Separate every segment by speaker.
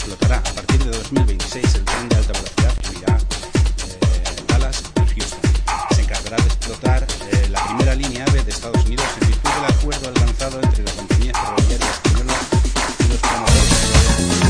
Speaker 1: Explotará a partir de 2026 el tren de alta velocidad que unirá eh, Dallas y Houston. Se encargará de explotar eh, la primera línea AVE de Estados Unidos en virtud del acuerdo alcanzado entre la compañía ferroviaria española y los promotores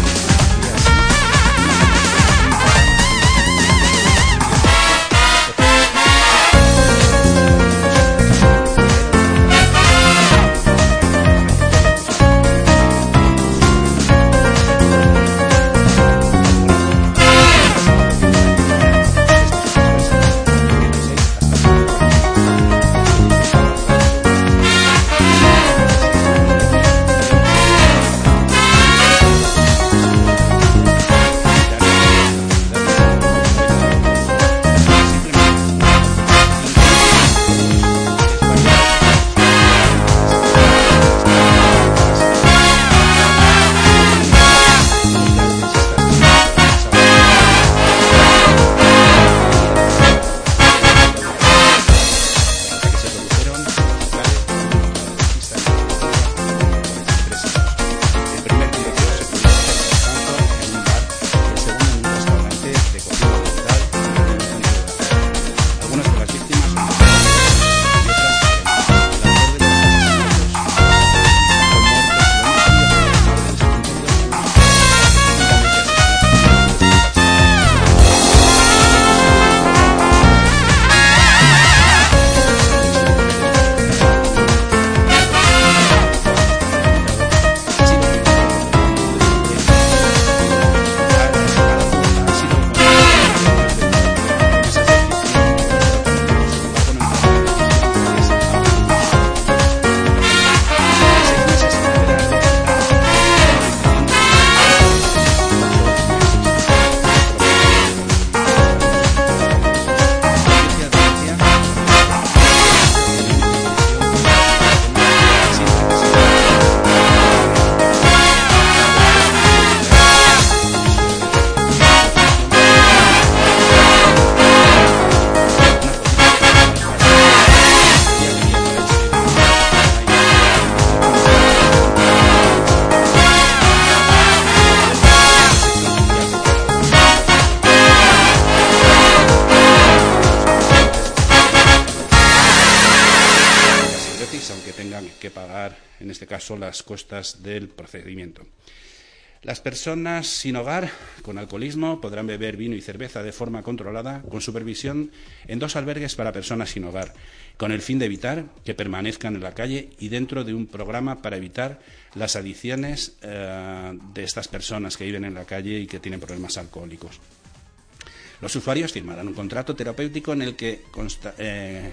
Speaker 1: las costas del procedimiento. Las personas sin hogar con alcoholismo podrán beber vino y cerveza de forma controlada con supervisión en dos albergues para personas sin hogar, con el fin de evitar que permanezcan en la calle y dentro de un programa para evitar las adicciones eh, de estas personas que viven en la calle y que tienen problemas alcohólicos. Los usuarios firmarán un contrato terapéutico en el que consta- eh,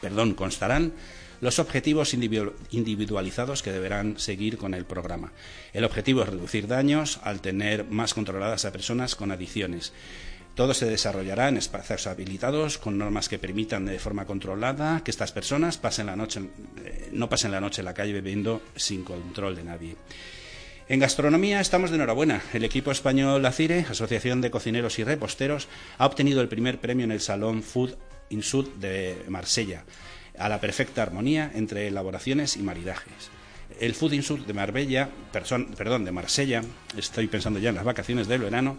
Speaker 1: perdón, constarán los objetivos individu- individualizados que deberán seguir con el programa. El objetivo es reducir daños al tener más controladas a personas con adicciones. Todo se desarrollará en espacios habilitados con normas que permitan de forma controlada que estas personas pasen la noche, eh, no pasen la noche en la calle bebiendo sin control de nadie. En gastronomía estamos de enhorabuena. El equipo español ACIRE, Asociación de Cocineros y Reposteros, ha obtenido el primer premio en el Salón Food in Sud de Marsella, a la perfecta armonía entre elaboraciones y maridajes. El Food in Sud de Marbella, perdón, de Marsella, estoy pensando ya en las vacaciones del verano,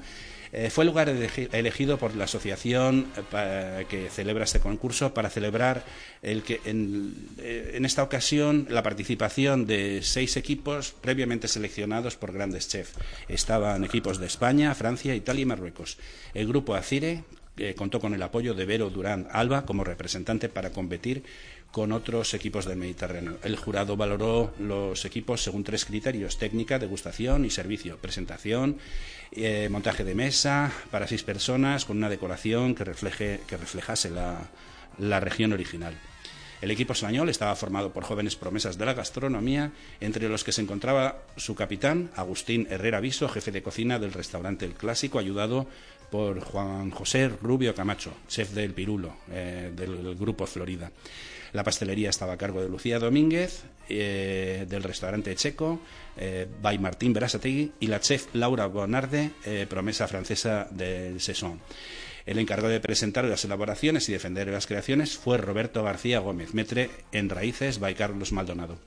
Speaker 1: eh, fue el lugar elegi- elegido por la asociación eh, que celebra este concurso para celebrar el que en, eh, en esta ocasión la participación de seis equipos previamente seleccionados por grandes chefs. Estaban equipos de España, Francia, Italia y Marruecos. El grupo Acire eh, contó con el apoyo de Vero Durán Alba como representante para competir con otros equipos del Mediterráneo. El jurado valoró los equipos según tres criterios: técnica, degustación y servicio. Presentación, eh, montaje de mesa para seis personas con una decoración que refleje que reflejase la, la región original. El equipo español estaba formado por jóvenes promesas de la gastronomía, entre los que se encontraba su capitán, Agustín Herrera Viso, jefe de cocina del restaurante El Clásico, ayudado por Juan José Rubio Camacho, chef del Pirulo, eh, del grupo Florida. La pastelería estaba a cargo de Lucía Domínguez, eh, del restaurante Checo, eh, by Martín Berasategui y la chef Laura Bonarde, promesa francesa del Saison. El encargado de presentar las elaboraciones y defender las creaciones fue Roberto García Gómez, metre en raíces by Carlos Maldonado.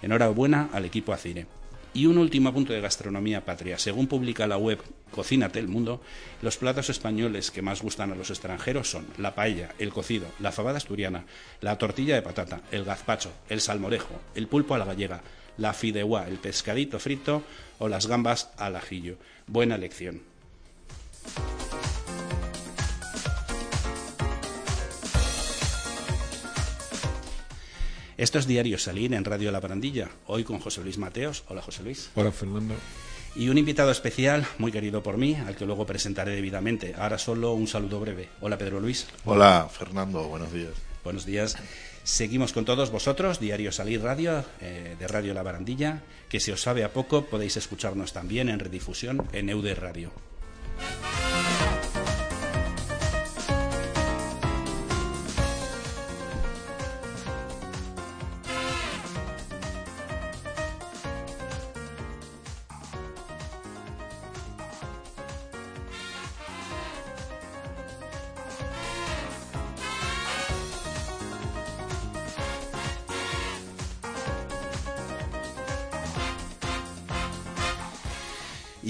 Speaker 1: Enhorabuena al equipo Acire. Y un último punto de gastronomía patria. Según publica la web Cocínate el Mundo, los platos españoles que más gustan a los extranjeros son la paella, el cocido, la fabada asturiana, la tortilla de patata, el gazpacho, el salmorejo, el pulpo a la gallega, la fideuá, el pescadito frito o las gambas al ajillo. Buena elección. Esto es Diario Salir en Radio La Barandilla, hoy con José Luis Mateos. Hola José Luis.
Speaker 2: Hola Fernando.
Speaker 1: Y un invitado especial, muy querido por mí, al que luego presentaré debidamente. Ahora solo un saludo breve. Hola Pedro Luis.
Speaker 3: Hola Fernando, buenos días.
Speaker 1: Buenos días. Seguimos con todos vosotros, Diario Salir Radio, eh, de Radio La Barandilla, que si os sabe a poco podéis escucharnos también en redifusión en Eude Radio.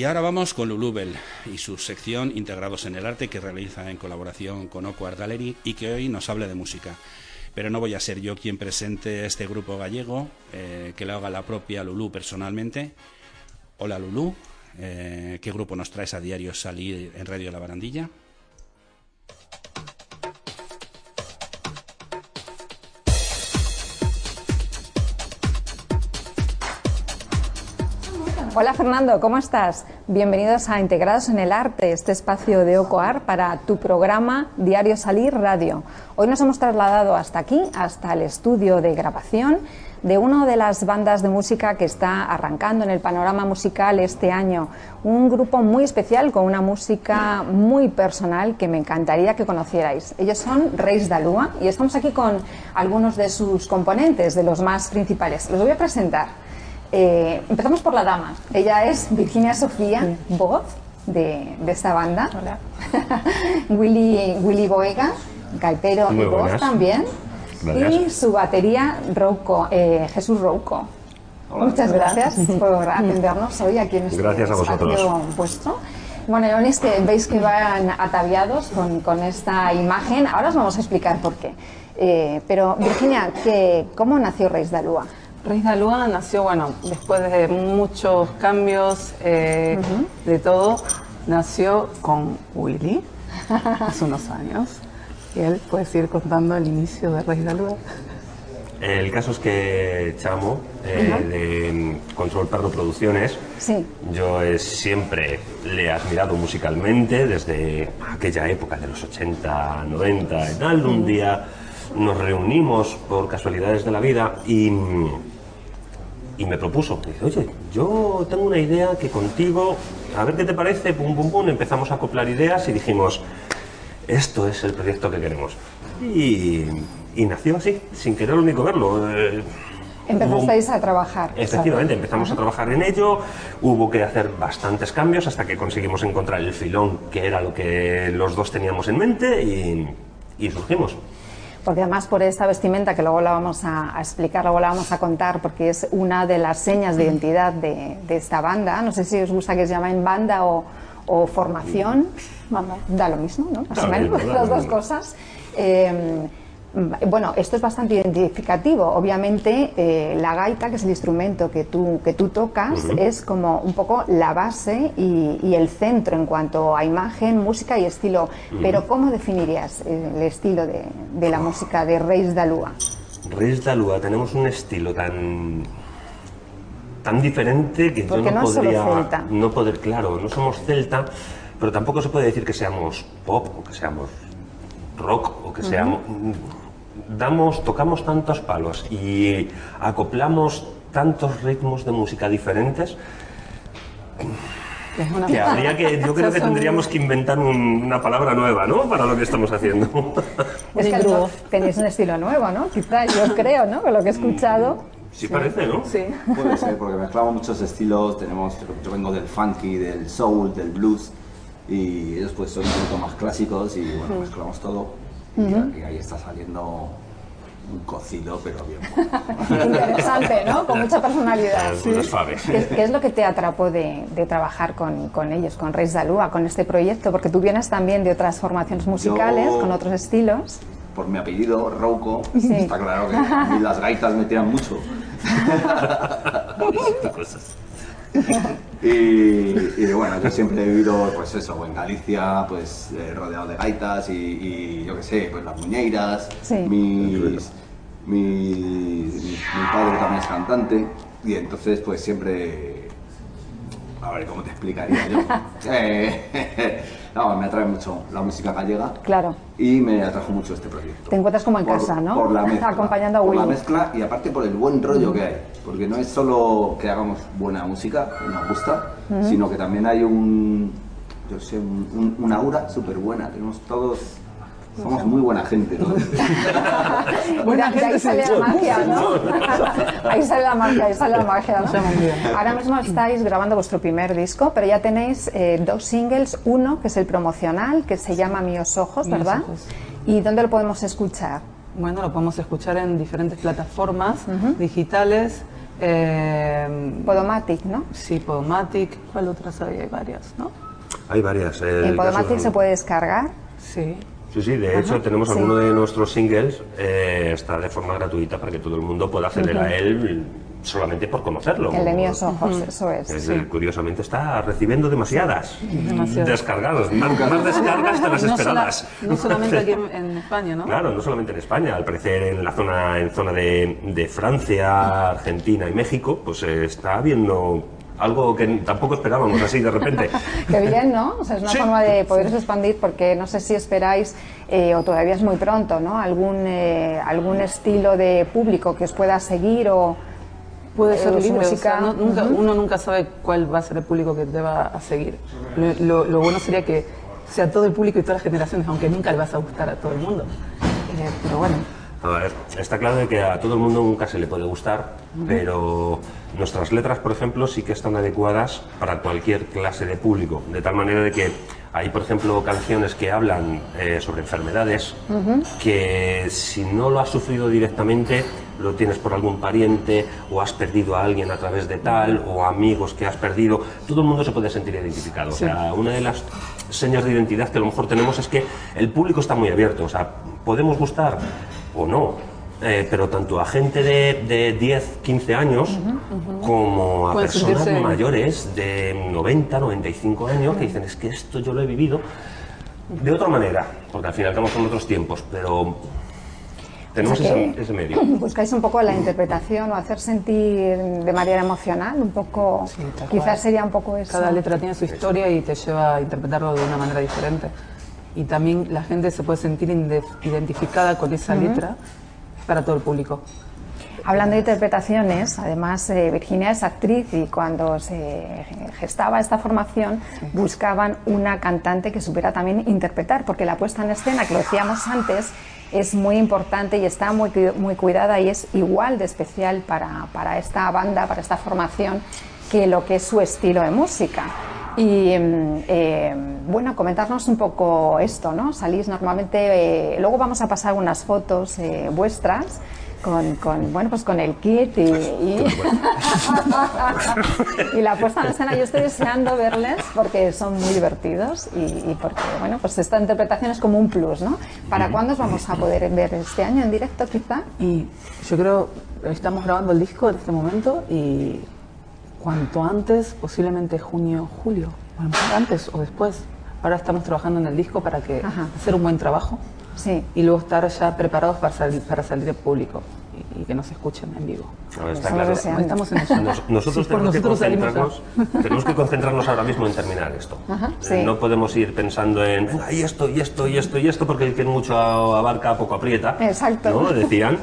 Speaker 1: Y ahora vamos con Lulubel y su sección Integrados en el Arte que realiza en colaboración con Oco Art Gallery y que hoy nos habla de música. Pero no voy a ser yo quien presente este grupo gallego, eh, que lo haga la propia Lulú personalmente. Hola Lulú, eh, ¿qué grupo nos traes a diario salir en Radio La Barandilla?
Speaker 4: Hola Fernando, ¿cómo estás? Bienvenidos a Integrados en el Arte, este espacio de OCOAR para tu programa Diario Salir Radio. Hoy nos hemos trasladado hasta aquí, hasta el estudio de grabación de una de las bandas de música que está arrancando en el panorama musical este año. Un grupo muy especial con una música muy personal que me encantaría que conocierais. Ellos son Reis Dalúa y estamos aquí con algunos de sus componentes, de los más principales. Los voy a presentar. Eh, empezamos por la dama. Ella es Virginia Sofía, voz de, esta banda.
Speaker 5: Hola.
Speaker 4: Willy, Willy Boega, gaitero y voz también. Y su batería, eh, Jesús Rouco. Muchas gracias por atendernos hoy aquí en este
Speaker 2: gracias a
Speaker 4: espacio vuestro. Bueno, es que veis que van ataviados con, esta imagen. Ahora os vamos a explicar por qué. Eh, pero, Virginia, ¿cómo nació Reis Dalúa?
Speaker 5: Reis Dalúa nació, bueno, después de muchos cambios eh, de todo, nació con Willy hace unos años. Y él puede seguir contando el inicio de Reis Dalúa.
Speaker 2: El caso es que Chamo, eh, de Control Perro Producciones, yo siempre le he admirado musicalmente desde aquella época de los 80, 90 y tal. Un día nos reunimos por casualidades de la vida y y me propuso, dice, oye, yo tengo una idea que contigo, a ver qué te parece, pum, pum, pum, empezamos a acoplar ideas y dijimos, esto es el proyecto que queremos. Y, nació así, sin querer ni verlo.
Speaker 4: Eh, Empezasteis a trabajar.
Speaker 2: Efectivamente, empezamos a trabajar en ello, hubo que hacer bastantes cambios hasta que conseguimos encontrar el filón que era lo que los dos teníamos en mente y, y surgimos
Speaker 4: porque además por esta vestimenta que luego la vamos a, explicar, luego la vamos a contar, porque es una de las señas de identidad de, esta banda. No sé si os gusta que se llamen banda o, formación. Da lo mismo, ¿no? Más o menos, las dos cosas. Eh, bueno, esto es bastante identificativo. Obviamente, eh, la gaita, que es el instrumento que tú, que tú tocas, es como un poco la base y, el centro en cuanto a imagen, música y estilo. Pero, ¿cómo definirías el estilo de, la música de Reis Dalúa?
Speaker 2: Reis Dalúa, tenemos un estilo tan tan diferente que yo no, podría no poder claro no somos celta pero tampoco se puede decir que seamos pop o que seamos rock o que seamos damos, tocamos tantos palos y acoplamos tantos ritmos de música diferentes que habría que, yo creo que tendríamos que inventar una palabra nueva, ¿no? Para lo que estamos haciendo.
Speaker 4: Es que tenéis un estilo nuevo, ¿no? Quizá, yo creo, ¿no? Con lo que he escuchado.
Speaker 2: Sí, parece, ¿no?
Speaker 4: Sí.
Speaker 6: Puede ser, porque mezclamos muchos estilos. Tenemos, yo vengo del funky, del soul, del blues, y ellos pues son un poco más clásicos y bueno, mezclamos todo. Y ahí está saliendo un cocido, pero bien
Speaker 4: Interesante, ¿no? Con mucha personalidad.
Speaker 2: ¿Qué,
Speaker 4: ¿Qué, es lo que te atrapó de, de trabajar con, con, ellos, con Reis Dalúa, con este proyecto? Porque tú vienes también de otras formaciones musicales, con otros estilos.
Speaker 6: Por mi apellido, Rouco, está claro que las gaitas me tiran mucho. y, y, bueno, yo siempre he vivido, pues eso, en Galicia, pues eh, rodeado de gaitas y, y, yo qué sé, pues las muñeiras, mis, mi, padre también es cantante y entonces pues siempre, a ver cómo te explicaría yo. Eh, no, me atrae mucho la música gallega.
Speaker 4: Claro.
Speaker 6: Y me atrajo mucho este proyecto.
Speaker 4: Te encuentras como en casa, ¿no?
Speaker 6: Por la mezcla.
Speaker 4: Acompañando a
Speaker 6: Por la mezcla y aparte por el buen rollo que hay. Porque no es solo que hagamos buena música, que nos gusta, sino que también hay un, yo sé, un, una aura súper buena. Tenemos todos somos muy buena gente, ¿no?
Speaker 4: buena gente ahí sale la magia, ¿no? ahí sale la magia, ahí sale la magia, ¿no? Ahora mismo estáis grabando vuestro primer disco, pero ya tenéis eh, dos singles, uno que es el promocional, que se llama Míos Ojos, ¿verdad? ¿Y dónde lo podemos escuchar?
Speaker 5: Bueno, lo podemos escuchar en diferentes plataformas digitales.
Speaker 4: Eh, Podomatic, ¿no?
Speaker 5: Sí, Podomatic. ¿Cuál otras hay? Hay varias, ¿no?
Speaker 2: Hay varias.
Speaker 4: ¿En Podomatic se puede descargar?
Speaker 5: Sí.
Speaker 2: Sí, sí, de hecho tenemos alguno de nuestros singles, eh, está de forma gratuita para que todo el mundo pueda acceder a él solamente por conocerlo.
Speaker 4: El de mis ojos, eso es.
Speaker 2: Curiosamente está recibiendo demasiadas, descargadas, más, descargas de las esperadas.
Speaker 5: no solamente aquí en, España, ¿no?
Speaker 2: Claro, no solamente en España, al parecer en la zona, en zona de, de Francia, Argentina y México, pues eh, está habiendo algo que tampoco esperábamos así de repente.
Speaker 4: Qué bien, ¿no? O sea, es una forma de poderos expandir porque no sé si esperáis, eh, o todavía es muy pronto, ¿no? Algún, eh, algún estilo de público que os pueda seguir o...
Speaker 5: Puede ser libre, música. nunca, uno nunca sabe cuál va a ser el público que te va a seguir. Lo, lo, bueno sería que sea todo el público y todas las generaciones, aunque nunca le vas a gustar a todo el mundo. Eh, pero bueno.
Speaker 2: A ver, está claro de que a todo el mundo nunca se le puede gustar, pero nuestras letras, por ejemplo, sí que están adecuadas para cualquier clase de público, de tal manera de que hay, por ejemplo, canciones que hablan eh, sobre enfermedades, que si no lo has sufrido directamente, lo tienes por algún pariente, o has perdido a alguien a través de tal, o amigos que has perdido, todo el mundo se puede sentir identificado. O sea, una de las señas de identidad que a lo mejor tenemos es que el público está muy abierto, o sea, podemos gustar o no, eh, pero tanto a gente de, de 10, 15 años como a personas mayores de 90, 95 años que dicen es que esto yo lo he vivido de otra manera, porque al final estamos son otros tiempos, pero tenemos ese, medio.
Speaker 4: Buscáis un poco la interpretación o hacer sentir de manera emocional, un poco, quizás sería un poco eso.
Speaker 5: Cada letra tiene su historia y te lleva a interpretarlo de una manera diferente. Y también la gente se puede sentir identificada con esa letra para todo el público.
Speaker 4: Hablando de interpretaciones, además eh, Virginia es actriz y cuando se gestaba esta formación buscaban una cantante que supiera también interpretar, porque la puesta en escena, que lo decíamos antes, es muy importante y está muy, muy cuidada y es igual de especial para, para esta banda, para esta formación, que lo que es su estilo de música. Y mm, eh, bueno, comentarnos un poco esto, ¿no? Salís normalmente, eh, luego vamos a pasar unas fotos eh, vuestras con, con, bueno, pues con el kit y, y, la puesta en escena. Yo estoy deseando verles porque son muy divertidos y, porque, bueno, pues esta interpretación es como un plus, ¿no? ¿Para cuándo os vamos a poder ver este año en directo, quizá?
Speaker 5: Y yo creo, estamos grabando el disco en este momento y cuanto antes, posiblemente junio, julio, bueno, antes o después. Ahora estamos trabajando en el disco para que hacer un buen trabajo
Speaker 4: sí.
Speaker 5: y luego estar ya preparados para salir, para salir al público. y, que nos escuchen en vivo.
Speaker 2: Estamos en eso. nosotros, tenemos, que concentrarnos, tenemos que concentrarnos ahora mismo en terminar esto. Eh, no podemos ir pensando en, y esto, y esto, y esto, y esto, porque el que mucho abarca, poco aprieta.
Speaker 4: Exacto.
Speaker 2: ¿no? Decían.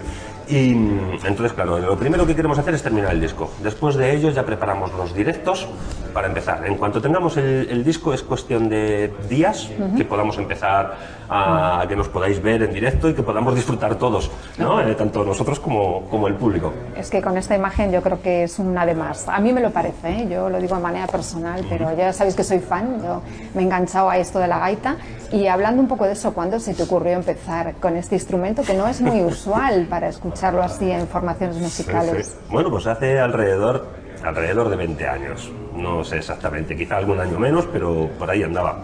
Speaker 2: Y entonces, claro, lo primero que queremos hacer es terminar el disco. Después de ello ya preparamos los directos para empezar. En cuanto tengamos el, disco es cuestión de días que podamos empezar a que nos podáis ver en directo y que podamos disfrutar todos, ¿no? Eh, tanto nosotros como, como el público.
Speaker 4: Es que con esta imagen yo creo que es una de más. A mí me lo parece, ¿eh? yo lo digo de manera personal, pero ya sabéis que soy fan, yo me he enganchado a esto de la gaita y hablando un poco de eso, ¿cuándo se te ocurrió empezar con este instrumento que no es muy usual para escucharlo así en formaciones musicales?
Speaker 2: Bueno, pues hace alrededor, alrededor de 20 años. No sé exactamente, quizá algún año menos, pero por ahí andaba.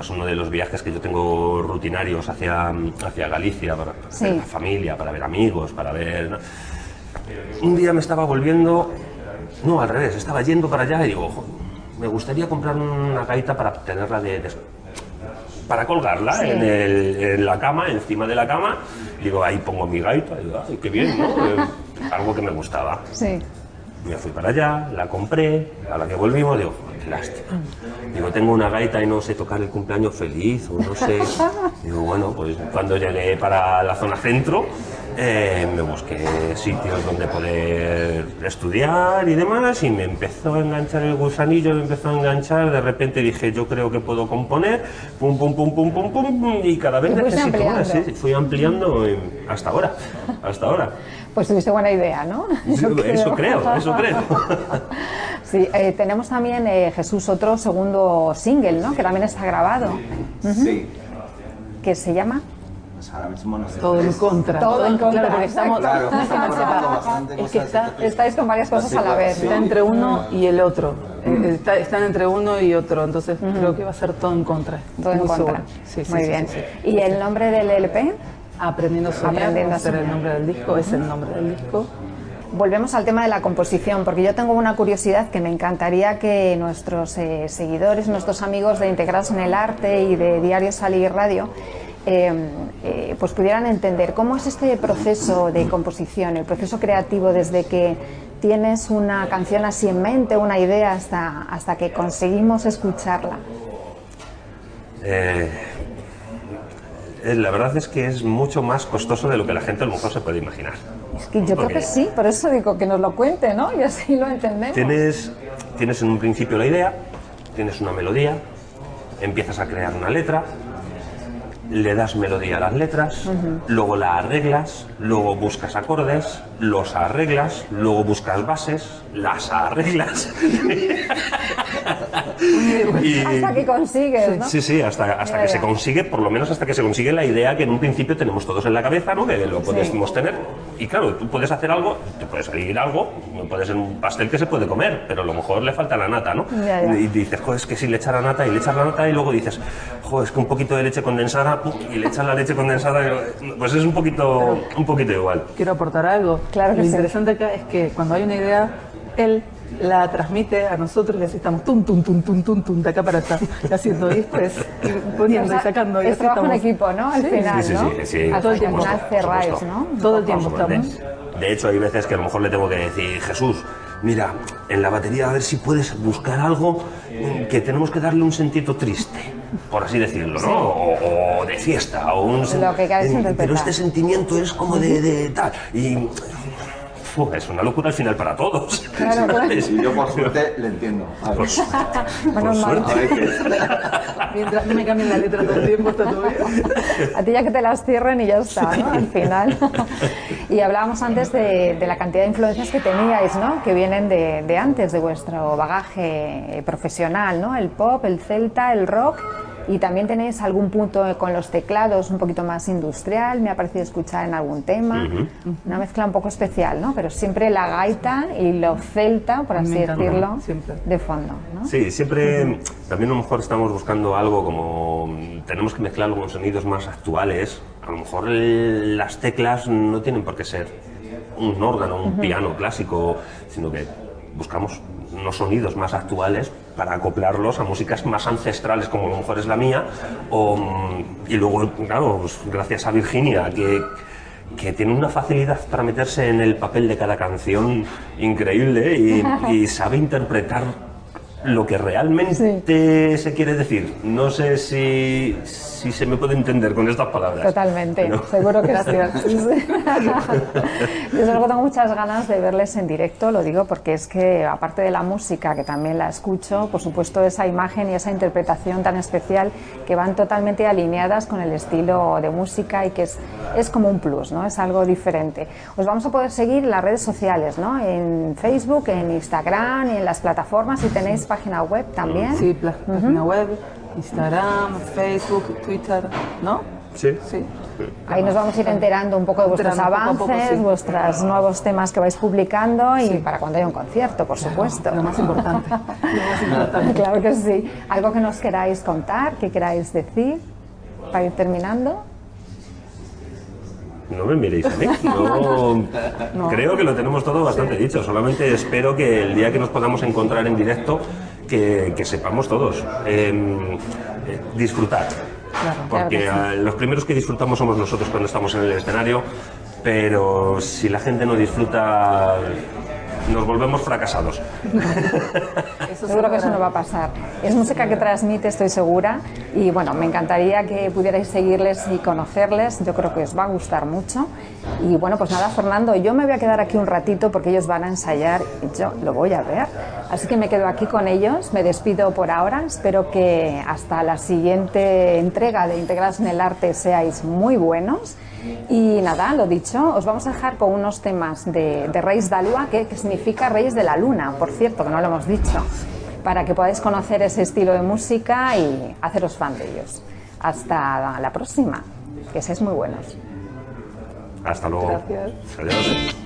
Speaker 2: Pues uno de los viajes que yo tengo rutinarios hacia, hacia Galicia, para, ver la familia, para ver amigos, para ver... Un día me estaba volviendo, no, al revés, estaba yendo para allá y digo, me gustaría comprar una gaita para tenerla de para colgarla en, la cama, encima de la cama. Digo, ahí pongo mi gaita, y digo, ay, qué bien, ¿no? Algo que me gustaba.
Speaker 4: Sí.
Speaker 2: Me fui para allá, la compré, a la que volvimos, digo, qué lástima. Digo, tengo una gaita y no sé tocar el cumpleaños feliz, o no sé. Digo, bueno, pues cuando llegué para la zona centro, eh, me busqué sitios donde poder estudiar y demás y me empezó a enganchar el gusanillo, me empezó a enganchar, de repente dije yo creo que puedo componer, pum pum pum pum pum pum, y cada vez necesito más, fui ampliando hasta ahora, hasta ahora.
Speaker 4: Pues tuviste buena idea, ¿no?
Speaker 2: eso creo, eso creo.
Speaker 4: Sí, eh, tenemos también eh, Jesús otro segundo single, ¿no? Que también está grabado.
Speaker 6: Sí.
Speaker 4: ¿Qué se llama?
Speaker 5: Todo en contra.
Speaker 4: Todo en contra.
Speaker 5: Claro, porque estamos.
Speaker 6: Claro,
Speaker 5: es que está,
Speaker 4: estáis con varias cosas a la vez.
Speaker 5: Está entre uno y el otro. Eh, están entre uno y otro. Entonces creo que va a ser todo en contra.
Speaker 4: Todo en contra.
Speaker 5: Sí,
Speaker 4: Muy bien. ¿Y el nombre del LP?
Speaker 5: Aprendiendo a soñar. Aprendiendo a ser el nombre del disco. Es el nombre del disco.
Speaker 4: Volvemos al tema de la composición, porque yo tengo una curiosidad que me encantaría que nuestros eh, seguidores, nuestros amigos de Integrados en el Arte y de Diario Salir Radio Em, eh, pues pudieran entender cómo es este proceso de composición, el proceso creativo desde que tienes una canción así en mente, una idea, hasta, hasta que conseguimos escucharla.
Speaker 2: Eh, eh, la verdad es que es mucho más costoso de lo que la gente a lo mejor se puede imaginar.
Speaker 4: Es que yo creo que sí, por eso digo que nos lo cuente, ¿no? Y así lo entendemos.
Speaker 2: Tienes, tienes en un principio la idea, tienes una melodía, empiezas a crear una letra, le das melodía a las letras, luego la arreglas, luego buscas acordes, los arreglas, luego buscas bases, las arreglas.
Speaker 4: hasta que consigues, ¿no?
Speaker 2: Sí, sí, hasta, hasta que se consigue, por lo menos hasta que se consigue la idea que en un principio tenemos todos en la cabeza, ¿no? Que lo podemos tener. Y claro, tú puedes hacer algo, te puede salir algo, puede ser un pastel que se puede comer, pero a lo mejor le falta la nata, ¿no? Y dices, joder, es que si le echas la nata y le echas la nata y luego dices, joder, es que un poquito de leche condensada y le echas la leche condensada, pues es un poquito, un poquito igual.
Speaker 5: Quiero aportar algo.
Speaker 4: Claro
Speaker 5: Lo interesante acá es que cuando hay una idea, él la transmite a nosotros y así estamos tum, tum, tum, tum, tum, tum, de acá para estar haciendo esto, es poniendo y sacando. Y
Speaker 4: es trabajo en equipo, ¿no? Al final,
Speaker 2: sí,
Speaker 4: ¿no?
Speaker 2: Sí, sí,
Speaker 4: a todo el tiempo. cerráis, ¿no?
Speaker 5: Todo el tiempo estamos.
Speaker 2: De hecho, hay veces que a lo mejor le tengo que decir, Jesús, mira, en la batería a ver si puedes buscar algo que tenemos que darle un sentido triste, por así decirlo, ¿no? O, de fiesta, o un...
Speaker 4: Lo que
Speaker 2: Pero este sentimiento es como de, de tal. Y es una locura al final para todos.
Speaker 6: Claro, claro. Y yo por suerte le entiendo.
Speaker 2: A por, suerte.
Speaker 5: Mientras no me cambien la letra todo el tiempo, está todo bien.
Speaker 4: A ti ya que te las cierren y ya está, ¿no? Al final. Y hablábamos antes de, de la cantidad de influencias que teníais, ¿no? Que vienen de, de antes, de vuestro bagaje profesional, ¿no? El pop, el celta, el rock y también tenéis algún punto con los teclados un poquito más industrial, me ha parecido escuchar en algún tema. Una mezcla un poco especial, ¿no? Pero siempre la gaita y lo celta, por así decirlo, de fondo. ¿no?
Speaker 2: Sí, siempre también a lo mejor estamos buscando algo como tenemos que mezclarlo con sonidos más actuales. A lo mejor las teclas no tienen por qué ser un órgano, un piano clásico, sino que buscamos unos sonidos más actuales para acoplarlos a músicas más ancestrales como a lo mejor es la mía o, y luego claro pues, gracias a Virginia que que tiene una facilidad para meterse en el papel de cada canción increíble y sabe interpretar lo que realmente se quiere decir. No sé si, si, se me puede entender con estas palabras.
Speaker 4: Totalmente, seguro que sí. Desde luego tengo muchas ganas de verles en directo, lo digo porque es que aparte de la música, que también la escucho, por supuesto esa imagen y esa interpretación tan especial que van totalmente alineadas con el estilo de música y que es, es como un plus, ¿no? es algo diferente. Os vamos a poder seguir en las redes sociales, ¿no? en Facebook, en Instagram y en las plataformas si tenéis página web también.
Speaker 5: Sí, página web, Instagram, Facebook, Twitter, ¿no?
Speaker 2: Sí.
Speaker 5: sí.
Speaker 4: Ahí nos vamos a ir enterando un poco de vuestros avances, vuestros nuevos temas que vais publicando y para cuando haya un concierto, por supuesto.
Speaker 5: Lo más importante. Lo más importante.
Speaker 4: claro que sí. ¿Algo que nos queráis contar, que queráis decir para ir terminando?
Speaker 2: No me miréis a mí. No, Creo que lo tenemos todo bastante dicho. Solamente espero que el día que nos podamos encontrar en directo, que, sepamos todos em, eh, disfrutar. Porque los primeros que disfrutamos somos nosotros cuando estamos en el escenario, pero si la gente no disfruta nos volvemos fracasados.
Speaker 4: Seguro que eso no va a pasar. Es música que transmite, estoy segura, y bueno, me encantaría que pudierais seguirles y conocerles, yo creo que os va a gustar mucho. Y bueno, pues nada, Fernando, yo me voy a quedar aquí un ratito porque ellos van a ensayar y yo lo voy a ver. Así que me quedo aquí con ellos, me despido por ahora, espero que hasta la siguiente entrega de Integrados en el Arte seáis muy buenos. Y nada, lo dicho, os vamos a dejar con unos temas de, de Reis Dalua, que, que significa Reyes de la Luna, por cierto, que no lo hemos dicho, para que podáis conocer ese estilo de música y haceros fan de ellos. Hasta la próxima, que seáis muy buenos.
Speaker 2: Hasta luego.
Speaker 5: Gracias.
Speaker 2: Adiós.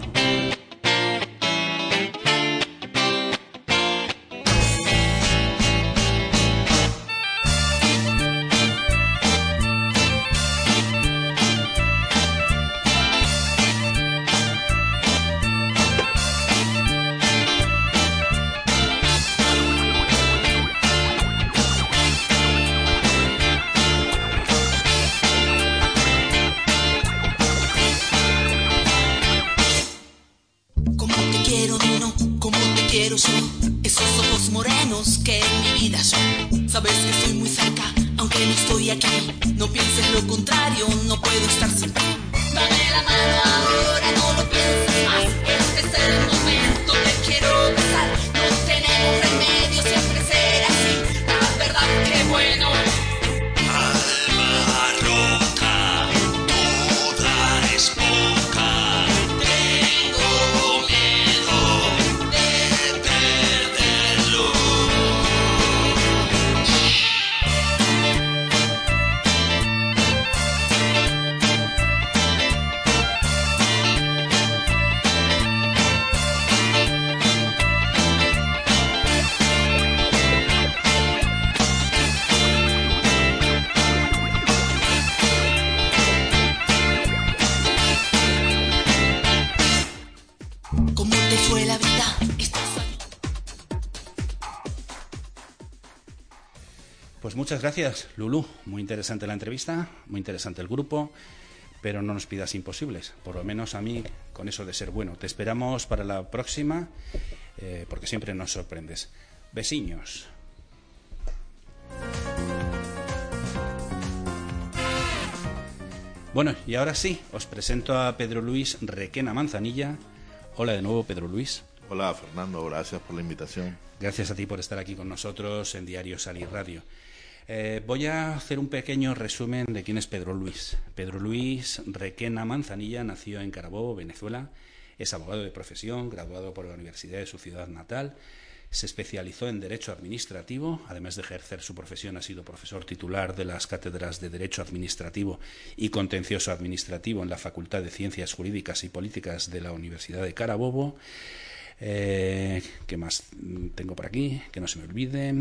Speaker 1: Gracias, Lulu. Muy interesante la entrevista, muy interesante el grupo, pero no nos pidas imposibles. Por lo menos a mí, con eso de ser bueno. Te esperamos para la próxima, eh, porque siempre nos sorprendes. Besiños. Bueno, y ahora sí, os presento a Pedro Luis Requena Manzanilla. Hola de nuevo, Pedro Luis.
Speaker 3: Hola, Fernando, gracias por la invitación.
Speaker 1: Gracias a ti por estar aquí con nosotros en Diario Salir Radio. Eh, voy a hacer un pequeño resumen de quién es Pedro Luis. Pedro Luis Requena Manzanilla nació en Carabobo, Venezuela. Es abogado de profesión, graduado por la Universidad de su ciudad natal. Se especializó en Derecho Administrativo. Además de ejercer su profesión, ha sido profesor titular de las cátedras de Derecho Administrativo y Contencioso Administrativo en la Facultad de Ciencias Jurídicas y Políticas de la Universidad de Carabobo. Eh, ¿Qué más tengo por aquí? Que no se me olvide.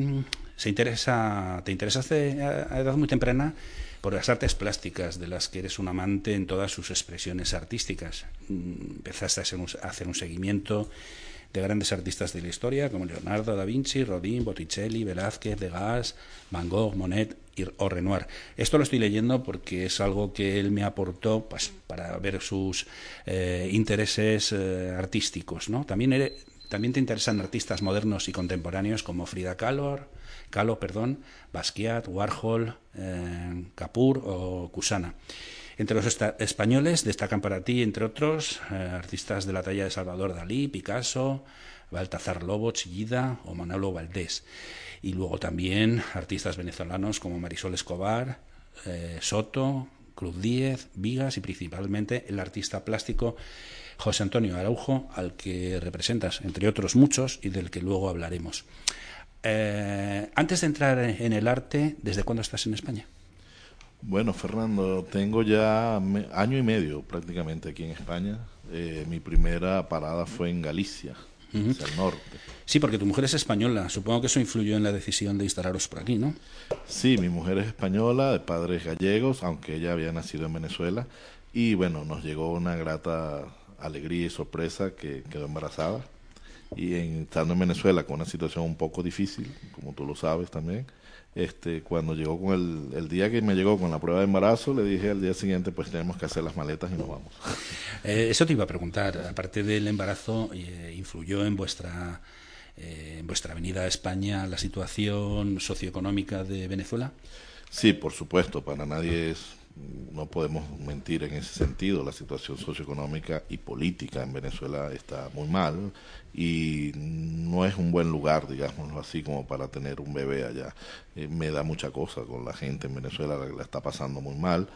Speaker 1: Se interesa, te interesaste a edad muy temprana por las artes plásticas, de las que eres un amante en todas sus expresiones artísticas. Mm, empezaste a hacer un seguimiento de grandes artistas de la historia como Leonardo da Vinci, Rodin, Botticelli, Velázquez, Degas, Van Gogh, Monet o Renoir. Esto lo estoy leyendo porque es algo que él me aportó pues, para ver sus eh, intereses eh, artísticos. ¿no? También, también te interesan artistas modernos y contemporáneos como Frida Kahlo, perdón, Basquiat, Warhol, eh, Capur o Kusana. Entre los españoles destacan para ti, entre otros, artistas de la talla de Salvador Dalí, Picasso, Baltazar Lobo, Chillida o Manolo Valdés y luego también artistas venezolanos como Marisol Escobar, eh, Soto, Cruz Díez, Vigas y principalmente el artista plástico José Antonio Araujo, al que representas, entre otros muchos, y del que luego hablaremos. Eh, antes de entrar en el arte, ¿desde cuándo estás en España?
Speaker 3: Bueno, Fernando, tengo ya año y medio prácticamente aquí en España. Eh, mi primera parada fue en Galicia, hacia el norte.
Speaker 1: Sí, porque tu mujer es española. Supongo que eso influyó en la decisión de instalaros por aquí, ¿no?
Speaker 3: Sí, mi mujer es española, de padres gallegos, aunque ella había nacido en Venezuela. Y bueno, nos llegó una grata alegría y sorpresa que quedó embarazada. Y en, estando en Venezuela con una situación un poco difícil, como tú lo sabes también, este, cuando llegó con el, el día que me llegó con la prueba de embarazo, le dije al día siguiente, pues tenemos que hacer las maletas y nos vamos.
Speaker 1: Eh, eso te iba a preguntar, aparte del embarazo, eh, ¿influyó en vuestra, eh, en vuestra venida a España la situación socioeconómica de Venezuela?
Speaker 3: Sí, por supuesto, para nadie es no podemos mentir en ese sentido. La situación socioeconómica y política en Venezuela está muy mal y no es un buen lugar, digámoslo así, como para tener un bebé allá. Eh, me da mucha cosa con la gente en Venezuela, la, la está pasando muy mal.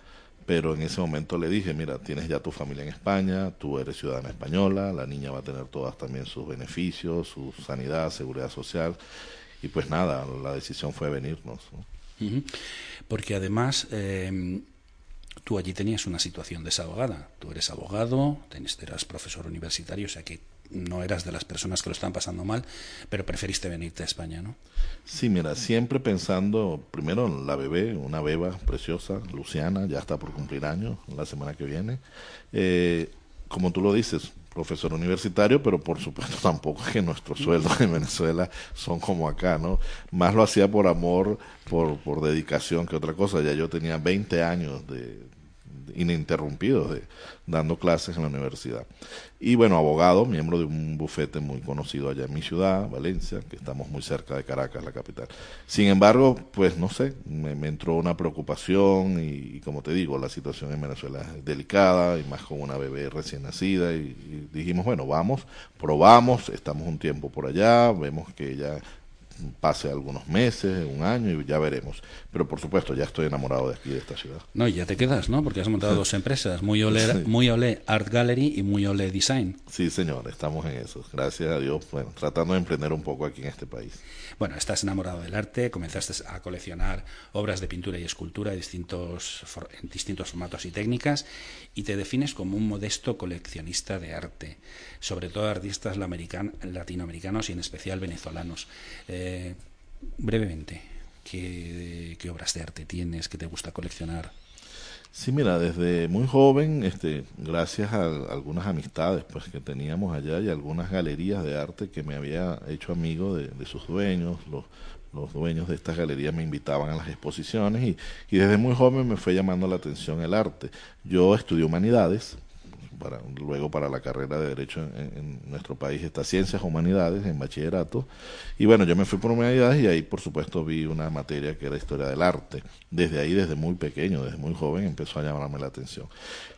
Speaker 3: Pero en ese momento le dije, mira, tienes ya tu familia en España, tú eres ciudadana española, la niña va a tener todas también sus beneficios, su sanidad, seguridad social. Y pues nada, la decisión fue venirnos.
Speaker 1: Porque además, eh, tú allí tenías una situación desahogada. Tú eres abogado, eras profesor universitario, o sea que no eras de las personas que lo están pasando mal, pero preferiste venirte a España, ¿no?
Speaker 3: Sí, mira, siempre pensando, primero en la bebé, una beba preciosa, Luciana, ya está por cumplir años la semana que viene. Eh, como tú lo dices, profesor universitario, pero por supuesto tampoco es que nuestros sueldos en Venezuela son como acá, ¿no? Más lo hacía por amor, por, por dedicación que otra cosa. Ya yo tenía 20 años de, ininterrumpidos de, dando clases en la universidad. Y bueno, abogado, miembro de un bufete muy conocido allá en mi ciudad, Valencia, que estamos muy cerca de Caracas, la capital. Sin embargo, pues no sé, me, entró una preocupación y, como te digo, la situación en Venezuela es delicada y más con una bebé recién nacida y, y dijimos, bueno, vamos, probamos, estamos un tiempo por allá, vemos que ella pase algunos meses, un año y ya veremos. Pero por supuesto, ya estoy enamorado de aquí, de esta ciudad.
Speaker 1: No, y ya te quedas, ¿no? Porque has montado dos empresas, Muy Ole, Muy Ole Art Gallery y Muy Ole Design.
Speaker 3: Sí, señor, estamos en eso. Gracias a Dios, bueno, tratando de emprender un poco aquí en este país.
Speaker 1: Bueno, estás enamorado del arte, comenzaste a coleccionar obras de pintura y escultura de distintos, en distintos formatos y técnicas y te defines como un modesto coleccionista de arte, sobre todo artistas latinoamericanos y en especial venezolanos. Eh, brevemente, ¿qué, ¿qué obras de arte tienes que te gusta coleccionar?
Speaker 3: Sí, mira, desde muy joven, este, gracias a algunas amistades pues que teníamos allá y algunas galerías de arte que me había hecho amigo de, sus dueños, los, los dueños de estas galerías me invitaban a las exposiciones y, y desde muy joven me fue llamando la atención el arte. Yo estudié humanidades, para, luego para la carrera de Derecho en, nuestro país está Ciencias Humanidades en bachillerato. Y bueno, yo me fui por Humanidades y ahí por supuesto vi una materia que era Historia del Arte. Desde ahí, desde muy pequeño, desde muy joven, empezó a llamarme la atención.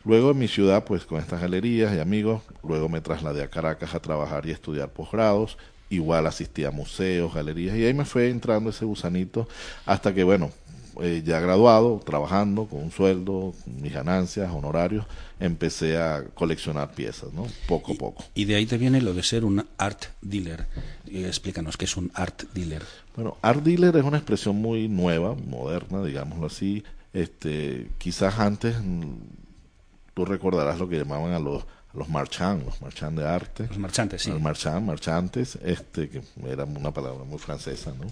Speaker 3: Luego en mi ciudad, pues con estas galerías y amigos, luego me trasladé a Caracas a trabajar y estudiar posgrados. Igual asistí a museos, galerías y ahí me fue entrando ese gusanito hasta que, bueno, eh, ya graduado, trabajando con un sueldo, mis ganancias, honorarios, empecé a coleccionar piezas, ¿no? Poco a poco.
Speaker 1: Y de ahí te viene lo de ser un art dealer. explícanos qué es un art dealer.
Speaker 3: Bueno, art dealer es una expresión muy nueva, moderna, digámoslo así. Este, quizás antes mm, tú recordarás lo que llamaban a los los marchands, los marchands de arte.
Speaker 1: Los marchantes, sí.
Speaker 3: Los marchands, marchantes, este, que era una palabra muy francesa, ¿no?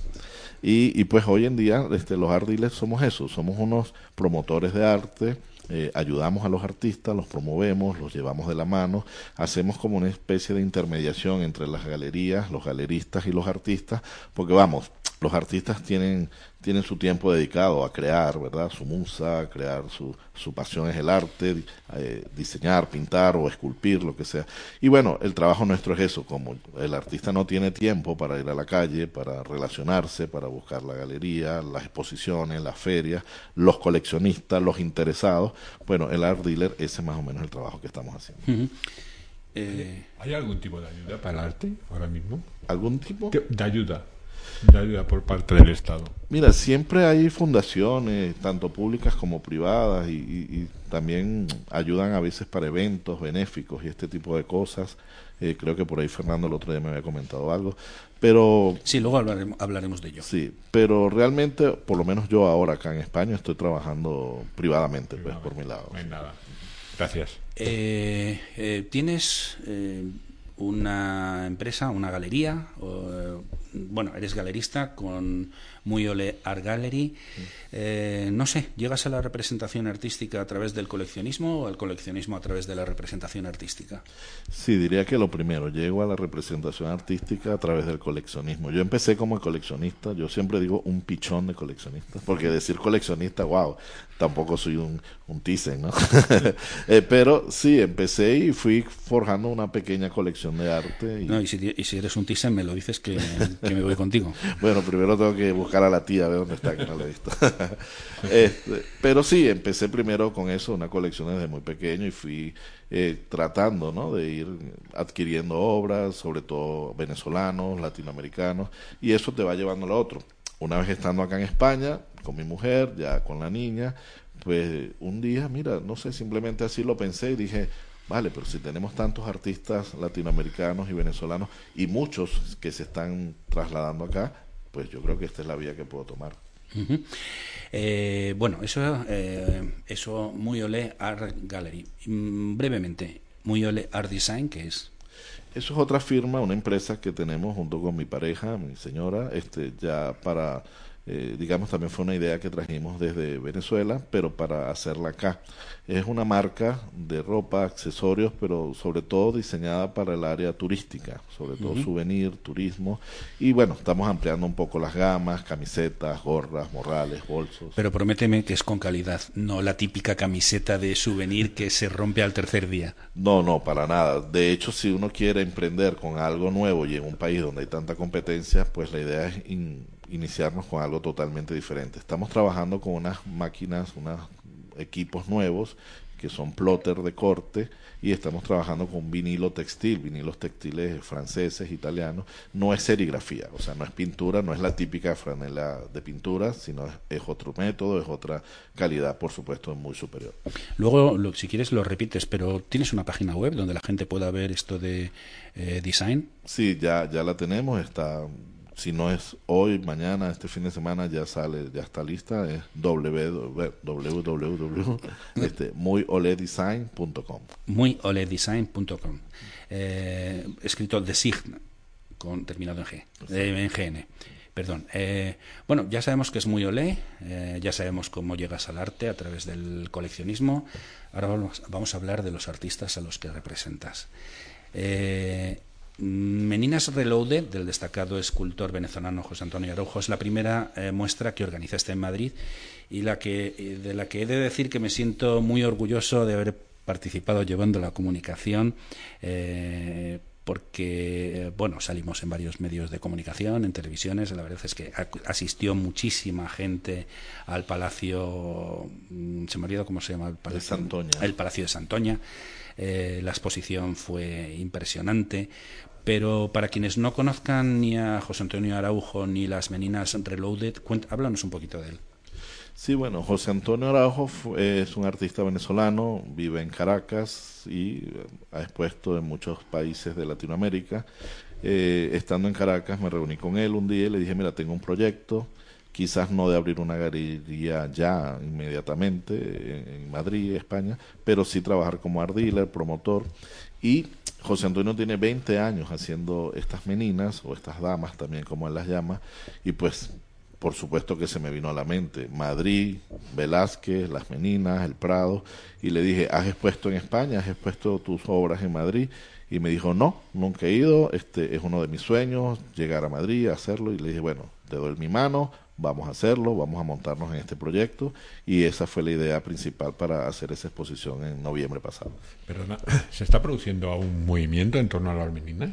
Speaker 3: Y, y pues hoy en día este, los art dealers somos eso, somos unos promotores de arte, eh, ayudamos a los artistas, los promovemos, los llevamos de la mano, hacemos como una especie de intermediación entre las galerías, los galeristas y los artistas, porque vamos, los artistas tienen, tienen su tiempo dedicado a crear, ¿verdad? Su musa, a crear su, su pasión es el arte, eh, diseñar, pintar o esculpir, lo que sea. Y bueno, el trabajo nuestro es eso, como el artista no tiene tiempo para ir a la calle, para relacionarse, para buscar la galería, las exposiciones, las ferias, los coleccionistas, los interesados, bueno, el art dealer, ese es más o menos el trabajo que estamos haciendo.
Speaker 7: Eh, ¿Hay algún tipo de ayuda para el arte ahora mismo?
Speaker 3: ¿Algún tipo?
Speaker 7: De ayuda de ayuda por parte del Estado?
Speaker 3: Mira, siempre hay fundaciones, tanto públicas como privadas, y, también ayudan a veces para eventos benéficos y este tipo de cosas. Eh, creo que por ahí Fernando el otro día me había comentado algo. Pero.
Speaker 1: Sí, luego hablaremos, hablaremos de ello.
Speaker 3: Sí, pero realmente, por lo menos yo ahora acá en España, estoy trabajando privadamente, pues, por mi lado.
Speaker 7: No hay nada. Gracias.
Speaker 1: Eh, eh, ¿Tienes una empresa, una galería? O, bueno, eres galerista con Muy Ole Art Gallery. Eh, no sé, ¿llegas a la representación artística a través del coleccionismo o al coleccionismo a través de la representación artística?
Speaker 3: Sí, diría que lo primero, llego a la representación artística a través del coleccionismo. Yo empecé como coleccionista, yo siempre digo un pichón de coleccionista, porque decir coleccionista, wow, tampoco soy un, un Thyssen, ¿no? Eh, pero sí, empecé y fui forjando una pequeña colección de arte.
Speaker 1: Y... No, y si, y si eres un Thyssen, me lo dices que, que me voy contigo.
Speaker 3: bueno, primero tengo que buscar a la tía, a ver dónde está, que no la he visto. este, pero sí, empecé primero con eso, una colección desde muy pequeño y fui eh, tratando ¿no? de ir adquiriendo obras, sobre todo venezolanos, latinoamericanos, y eso te va llevando a lo otro. Una vez estando acá en España, con mi mujer, ya con la niña, pues un día, mira, no sé, simplemente así lo pensé y dije, vale, pero si tenemos tantos artistas latinoamericanos y venezolanos y muchos que se están trasladando acá, pues yo creo que esta es la vía que puedo tomar.
Speaker 1: eh, bueno, eso, eh, eso muy ole Art Gallery. Mm, brevemente, muy ole Art Design, ¿qué es?
Speaker 3: Eso es otra firma, una empresa que tenemos junto con mi pareja, mi señora, este, ya para eh, digamos, también fue una idea que trajimos desde Venezuela, pero para hacerla acá. Es una marca de ropa, accesorios, pero sobre todo diseñada para el área turística, sobre todo souvenir, turismo. Y bueno, estamos ampliando un poco las gamas, camisetas, gorras, morrales, bolsos.
Speaker 1: Pero prométeme que es con calidad, no la típica camiseta de souvenir que se rompe al tercer día.
Speaker 3: No, no, para nada. De hecho, si uno quiere emprender con algo nuevo y en un país donde hay tanta competencia, pues la idea es iniciarnos con algo totalmente diferente. Estamos trabajando con unas máquinas, unos equipos nuevos que son plotter de corte y estamos trabajando con vinilo textil, vinilos textiles franceses, italianos. No es serigrafía, o sea, no es pintura, no es la típica franela de pintura, sino es, otro método, es otra calidad, por supuesto, muy superior.
Speaker 1: Luego, si quieres, lo repites, pero ¿tienes una página web donde la gente pueda ver esto de eh, design?
Speaker 3: Sí, ya, ya la tenemos, está si no es hoy, mañana, este fin de semana ya sale, ya está lista, es www, este, muyoleddesign.com.
Speaker 1: Eh, escrito design, con, terminado en G, eh, en GN. Perdón. Eh, bueno, ya sabemos que es muy olé, eh, ya sabemos cómo llegas al arte a través del coleccionismo. Ahora vamos, vamos a hablar de los artistas a los que representas. Eh, Meninas Reloaded, del destacado escultor venezolano José Antonio Araujo, es la primera eh, muestra que organizaste en Madrid y eh, de la que he de decir que me siento muy orgulloso de haber participado llevando la comunicación. Eh, porque, bueno, salimos en varios medios de comunicación, en televisiones, la verdad es que asistió muchísima gente al Palacio, mm, se me olvidó cómo se llama el Palacio
Speaker 3: de Santoña.
Speaker 1: El Palacio de Santoña. la exposición fue impresionante pero para quienes no conozcan ni a José Antonio Araujo ni las Meninas Reloaded, háblanos un poquito de él.
Speaker 3: Sí, bueno, José Antonio Araujo es un artista venezolano, vive en Caracas y eh, ha expuesto en muchos países de Latinoamérica. Eh, estando en Caracas me reuní con él un día y le dije, mira, tengo un proyecto, quizás no de abrir una galería ya inmediatamente en, Madrid, España, pero sí trabajar como art dealer, promotor y José Antonio tiene 20 años haciendo estas meninas, o estas damas también como él las llama, y pues por supuesto que se me vino a la mente Madrid, Velázquez, Las Meninas, El Prado, y le dije, ¿has expuesto en España? ¿Has expuesto tus obras en Madrid? Y me dijo, no, nunca he ido, este es uno de mis sueños, llegar a Madrid, hacerlo, y le dije, bueno, te doy mi mano, vamos a hacerlo, vamos a montarnos en este proyecto y esa fue la idea principal para hacer esa exposición en noviembre pasado.
Speaker 7: Pero ¿se está produciendo un movimiento en torno a las meninas?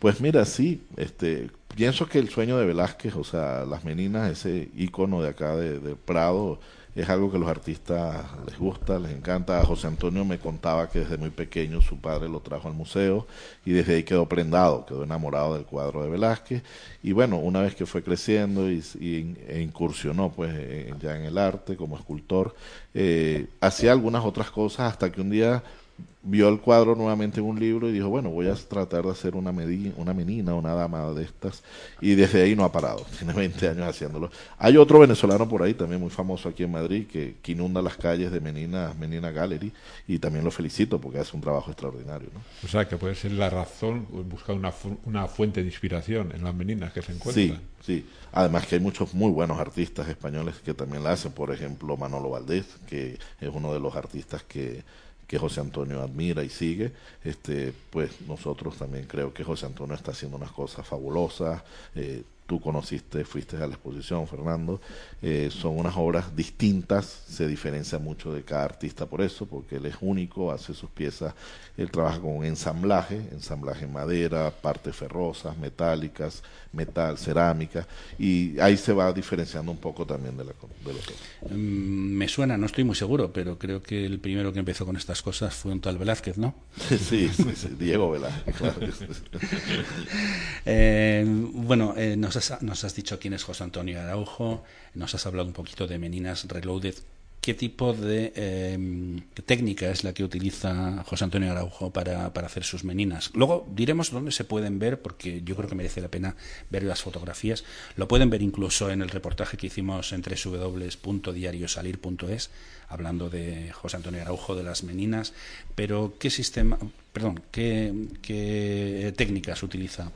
Speaker 3: Pues mira, sí, este, pienso que el sueño de Velázquez, o sea, las meninas, ese icono de acá de, de Prado, es algo que los artistas les gusta, les encanta. José Antonio me contaba que desde muy pequeño su padre lo trajo al museo y desde ahí quedó prendado, quedó enamorado del cuadro de Velázquez. Y bueno, una vez que fue creciendo y, e incursionó pues ya en el arte como escultor, eh, hacía algunas otras cosas hasta que un día vio el cuadro nuevamente en un libro y dijo, bueno, voy a tratar de hacer una, una menina, una dama de estas, y desde ahí no ha parado, tiene 20 años haciéndolo. Hay otro venezolano por ahí, también muy famoso aquí en Madrid, que, inunda las calles de Menina, Menina Gallery, y también lo felicito porque hace un trabajo extraordinario. ¿no?
Speaker 7: O sea, que puede ser la razón, buscar una, una fuente de inspiración en las meninas que se encuentran.
Speaker 3: Sí, sí. Además que hay muchos muy buenos artistas españoles que también la hacen, por ejemplo, Manolo Valdés, que es uno de los artistas que que José Antonio admira y sigue, este, pues nosotros también creo que José Antonio está haciendo unas cosas fabulosas. Eh, tú conociste, fuiste a la exposición, Fernando. Eh, son unas obras distintas, se diferencia mucho de cada artista por eso, porque él es único, hace sus piezas, él trabaja con ensamblaje, ensamblaje en madera, partes ferrosas, metálicas, metal, cerámica, y ahí se va diferenciando un poco también de, la, de los otros.
Speaker 1: Mm, me suena, no estoy muy seguro, pero creo que el primero que empezó con estas cosas fue un tal Velázquez, ¿no?
Speaker 3: sí, sí, Diego Velázquez, claro.
Speaker 1: eh, bueno, eh, nos, nos has dicho quién es José Antonio Araujo, nos has hablado un poquito de Meninas Reloaded qué tipo de em, técnica es la que utiliza José Antonio Araujo para, hacer sus meninas. Luego diremos dónde se pueden ver, porque yo creo que merece la pena ver las fotografías. Lo pueden ver incluso en el reportaje que hicimos en www.diariosalir.es, hablando de José Antonio Araujo de las meninas. Pero, ¿qué sistema, perdón, qué, técnicas utiliza?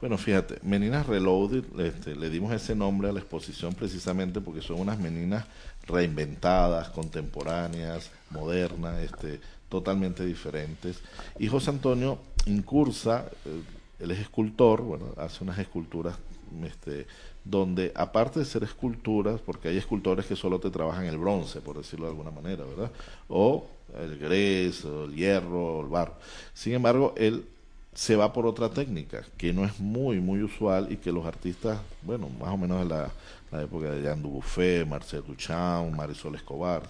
Speaker 3: Bueno, fíjate, Meninas Reloaded, este, le dimos ese nombre a la exposición precisamente porque son unas meninas reinventadas, contemporáneas, modernas, este, totalmente diferentes. Y José Antonio incursa, eh, él es escultor, bueno, hace unas esculturas este, donde aparte de ser esculturas, porque hay escultores que solo te trabajan el bronce, por decirlo de alguna manera, ¿verdad? O el grés, o el hierro, el barro. Sin embargo, él se va por otra técnica que no es muy, muy usual y que los artistas, bueno, más o menos de la la época de Jean Dubuffet, Marcel Duchamp, Marisol Escobar,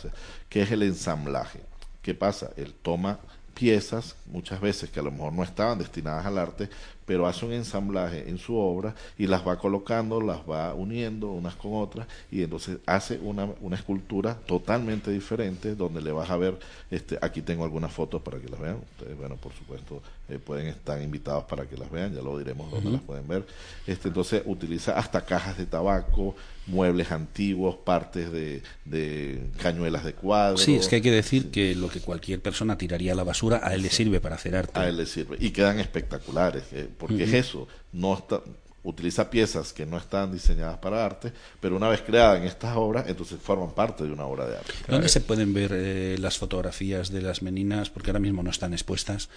Speaker 3: que es el ensamblaje. ¿Qué pasa? Él toma piezas, muchas veces que a lo mejor no estaban destinadas al arte, pero hace un ensamblaje en su obra y las va colocando, las va uniendo unas con otras y entonces hace una, una escultura totalmente diferente donde le vas a ver, este, aquí tengo algunas fotos para que las vean, ustedes, bueno, por supuesto, eh, pueden estar invitados para que las vean, ya lo diremos donde las pueden ver. Este, entonces utiliza hasta cajas de tabaco, muebles antiguos, partes de, de cañuelas de cuadro.
Speaker 1: Sí, es que hay que decir que lo que cualquier persona tiraría a la basura, a él le sirve para hacer arte.
Speaker 3: A él le sirve. Y quedan espectaculares, eh, porque es eso, no está, utiliza piezas que no están diseñadas para arte, pero una vez creadas en estas obras, entonces forman parte de una obra de arte.
Speaker 1: ¿Dónde se pueden ver eh, las fotografías de las meninas? Porque ahora mismo no están expuestas.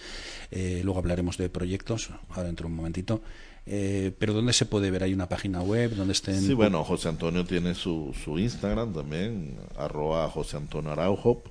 Speaker 1: Eh, luego hablaremos de proyectos, ahora dentro de un momentito. Eh, pero ¿dónde se puede ver? ¿Hay una página web donde estén...?
Speaker 3: Sí, bueno, José Antonio tiene su, su Instagram también, arroba José Antonio Araujo.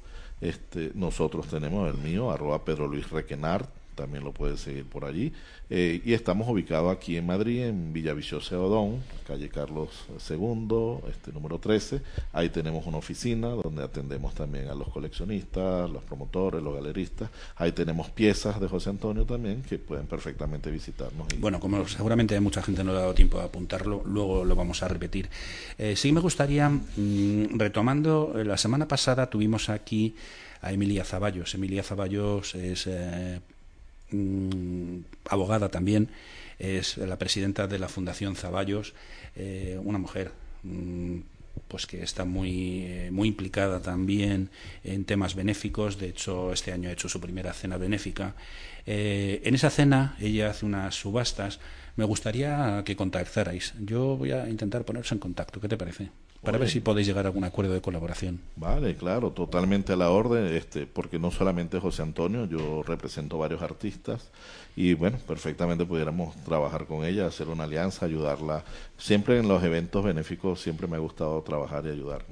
Speaker 3: Este, nosotros tenemos el mío, arroba Pedro Luis Requenart, también lo puedes seguir por allí. Eh, y estamos ubicados aquí en Madrid, en Villaviciosa Odón, calle Carlos II, este número 13. Ahí tenemos una oficina donde atendemos también a los coleccionistas, los promotores, los galeristas. Ahí tenemos piezas de José Antonio también que pueden perfectamente visitarnos.
Speaker 1: Bueno, como seguramente mucha gente no le ha dado tiempo a apuntarlo, luego lo vamos a repetir. Eh, sí me gustaría, mm, retomando, eh, la semana pasada tuvimos aquí a Emilia Zaballos. Emilia Zaballos es Mm, abogada también, es la presidenta de la Fundación Zaballos, eh, una mujer mm, pues que está muy, eh, muy implicada también en temas benéficos. De hecho, este año ha hecho su primera cena benéfica. Eh, en esa cena ella hace unas subastas. Me gustaría que contactarais. Yo voy a intentar ponerse en contacto. ¿Qué te parece? Para ver si podéis llegar a algún acuerdo de colaboración.
Speaker 3: Vale, claro, totalmente a la orden, este, porque no solamente José Antonio, yo represento varios artistas y bueno, perfectamente pudiéramos trabajar con ella, hacer una alianza, ayudarla. Siempre en los eventos benéficos siempre me ha gustado trabajar y ayudar.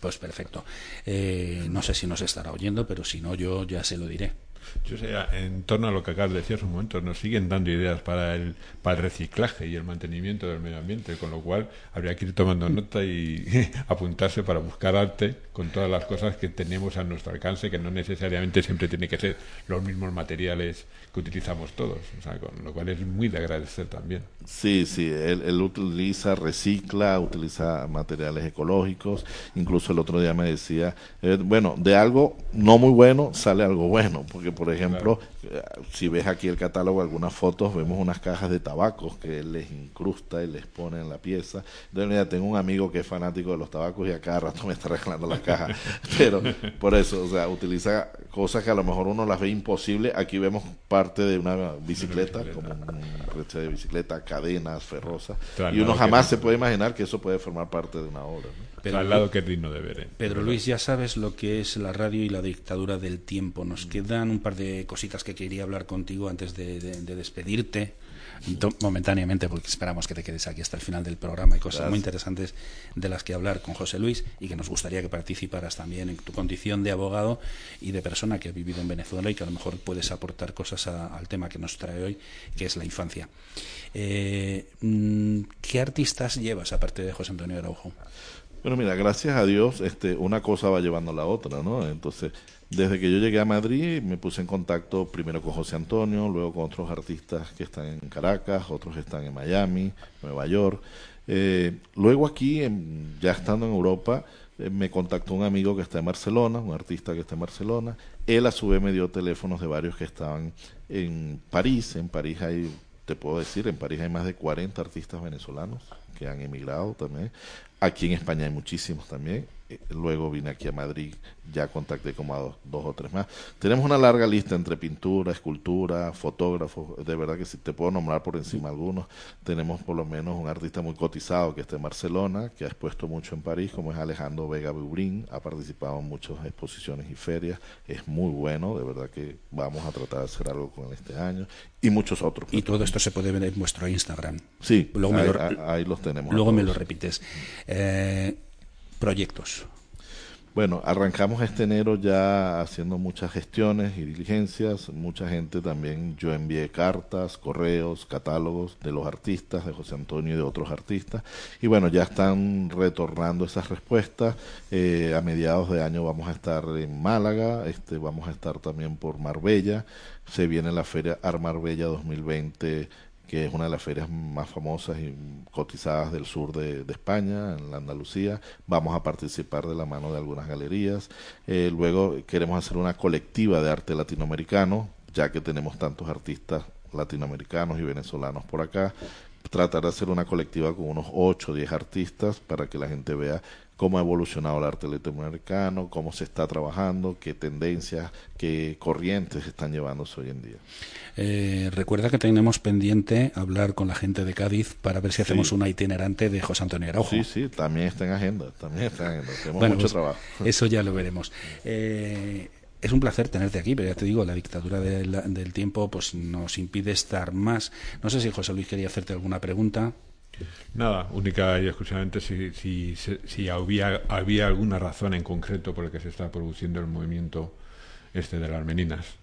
Speaker 1: Pues perfecto. Eh, no sé si nos estará oyendo, pero si no, yo ya se lo diré.
Speaker 7: Yo sé, en torno a lo que acabas de decir hace un momento, nos siguen dando ideas para el, para el reciclaje y el mantenimiento del medio ambiente, con lo cual habría que ir tomando nota y apuntarse para buscar arte con todas las cosas que tenemos a nuestro alcance, que no necesariamente siempre tiene que ser los mismos materiales que utilizamos todos, o sea, con lo cual es muy de agradecer también.
Speaker 3: Sí, sí, él, él utiliza, recicla, utiliza materiales ecológicos, incluso el otro día me decía, eh, bueno, de algo no muy bueno sale algo bueno, porque por ejemplo, si ves aquí el catálogo, algunas fotos, vemos unas cajas de tabacos que él les incrusta y les pone en la pieza. Entonces, ya tengo un amigo que es fanático de los tabacos y a cada rato me está arreglando las cajas. Pero por eso, o sea, utiliza cosas que a lo mejor uno las ve imposible. Aquí vemos parte de una bicicleta, como un reche de bicicleta, cadenas, ferrosas. y uno jamás se puede imaginar que eso puede formar parte de una obra.
Speaker 7: Pedro, al lado que es digno de ver. ¿eh?
Speaker 1: Pedro Luis, ya sabes lo que es la radio y la dictadura del tiempo. Nos mm. quedan un par de cositas que quería hablar contigo antes de, despedirte momentáneamente porque esperamos que te quedes aquí hasta el final del programa. Hay cosas muy interesantes de las que hablar con José Luis y que nos gustaría que participaras también en tu condición de abogado y de persona que ha vivido en Venezuela y que a lo mejor puedes aportar cosas al tema que nos trae hoy, que es la infancia. Eh, mm, ¿Qué artistas llevas aparte de José Antonio Araujo?
Speaker 3: Bueno, mira, gracias a Dios, este, una cosa va llevando a la otra, ¿no? Entonces, desde que yo llegué a Madrid, me puse en contacto primero con José Antonio, luego con otros artistas que están en Caracas, otros están en Miami, Nueva York. Eh, luego aquí, ya estando en Europa, eh, me contactó un amigo que está en Barcelona, un artista que está en Barcelona. Él a su vez me dio teléfonos de varios que estaban en París. En París hay, te puedo decir, en París hay más de 40 artistas venezolanos que han emigrado también. Aquí en España hay muchísimos también. Eh, luego vine aquí a Madrid, ya contacté como a dos, o tres más. Tenemos una larga lista entre pintura, escultura, fotógrafos, de verdad que si te puedo nombrar por encima algunos, tenemos por lo menos un artista muy cotizado que está en Barcelona, que ha expuesto mucho en París, como es Alejandro Vega Bubrín, ha participado en muchas exposiciones y ferias, es muy bueno, de verdad que vamos a tratar de hacer algo con él este año, y muchos otros.
Speaker 1: Y todo esto se puede ver en vuestro Instagram.
Speaker 3: Sí, luego ahí, los tenemos.
Speaker 1: Luego me lo repites. Eh, proyectos?
Speaker 3: Bueno, arrancamos este enero ya haciendo muchas gestiones y diligencias. Mucha gente también, yo envié cartas, correos, catálogos de los artistas, de José Antonio y de otros artistas. Y bueno, ya están retornando esas respuestas. Eh, a mediados de año vamos a estar en Málaga, este, vamos a estar también por Marbella. Se viene la feria Armarbella 2020 que es una de las ferias más famosas y cotizadas del sur de, España, en la Andalucía. Vamos a participar de la mano de algunas galerías. Eh, luego queremos hacer una colectiva de arte latinoamericano, ya que tenemos tantos artistas latinoamericanos y venezolanos por acá. Tratar de hacer una colectiva con unos 8 o 10 artistas para que la gente vea cómo ha evolucionado el arte latinoamericano, cómo se está trabajando, qué tendencias, qué corrientes están llevándose hoy en día.
Speaker 1: Eh, recuerda que tenemos pendiente hablar con la gente de Cádiz para ver si hacemos una itinerante de José Antonio Araujo.
Speaker 3: Sí, sí, también está en agenda, también está en agenda. Tenemos mucho pues, trabajo.
Speaker 1: Eso ya lo veremos. Eh, es un placer tenerte aquí, pero ya te digo, la dictadura del tiempo pues nos impide estar más. No sé si José Luis quería hacerte alguna pregunta.
Speaker 7: Nada, única y exclusivamente si, si, si había, había alguna razón en concreto por la que se está produciendo el movimiento este de las meninas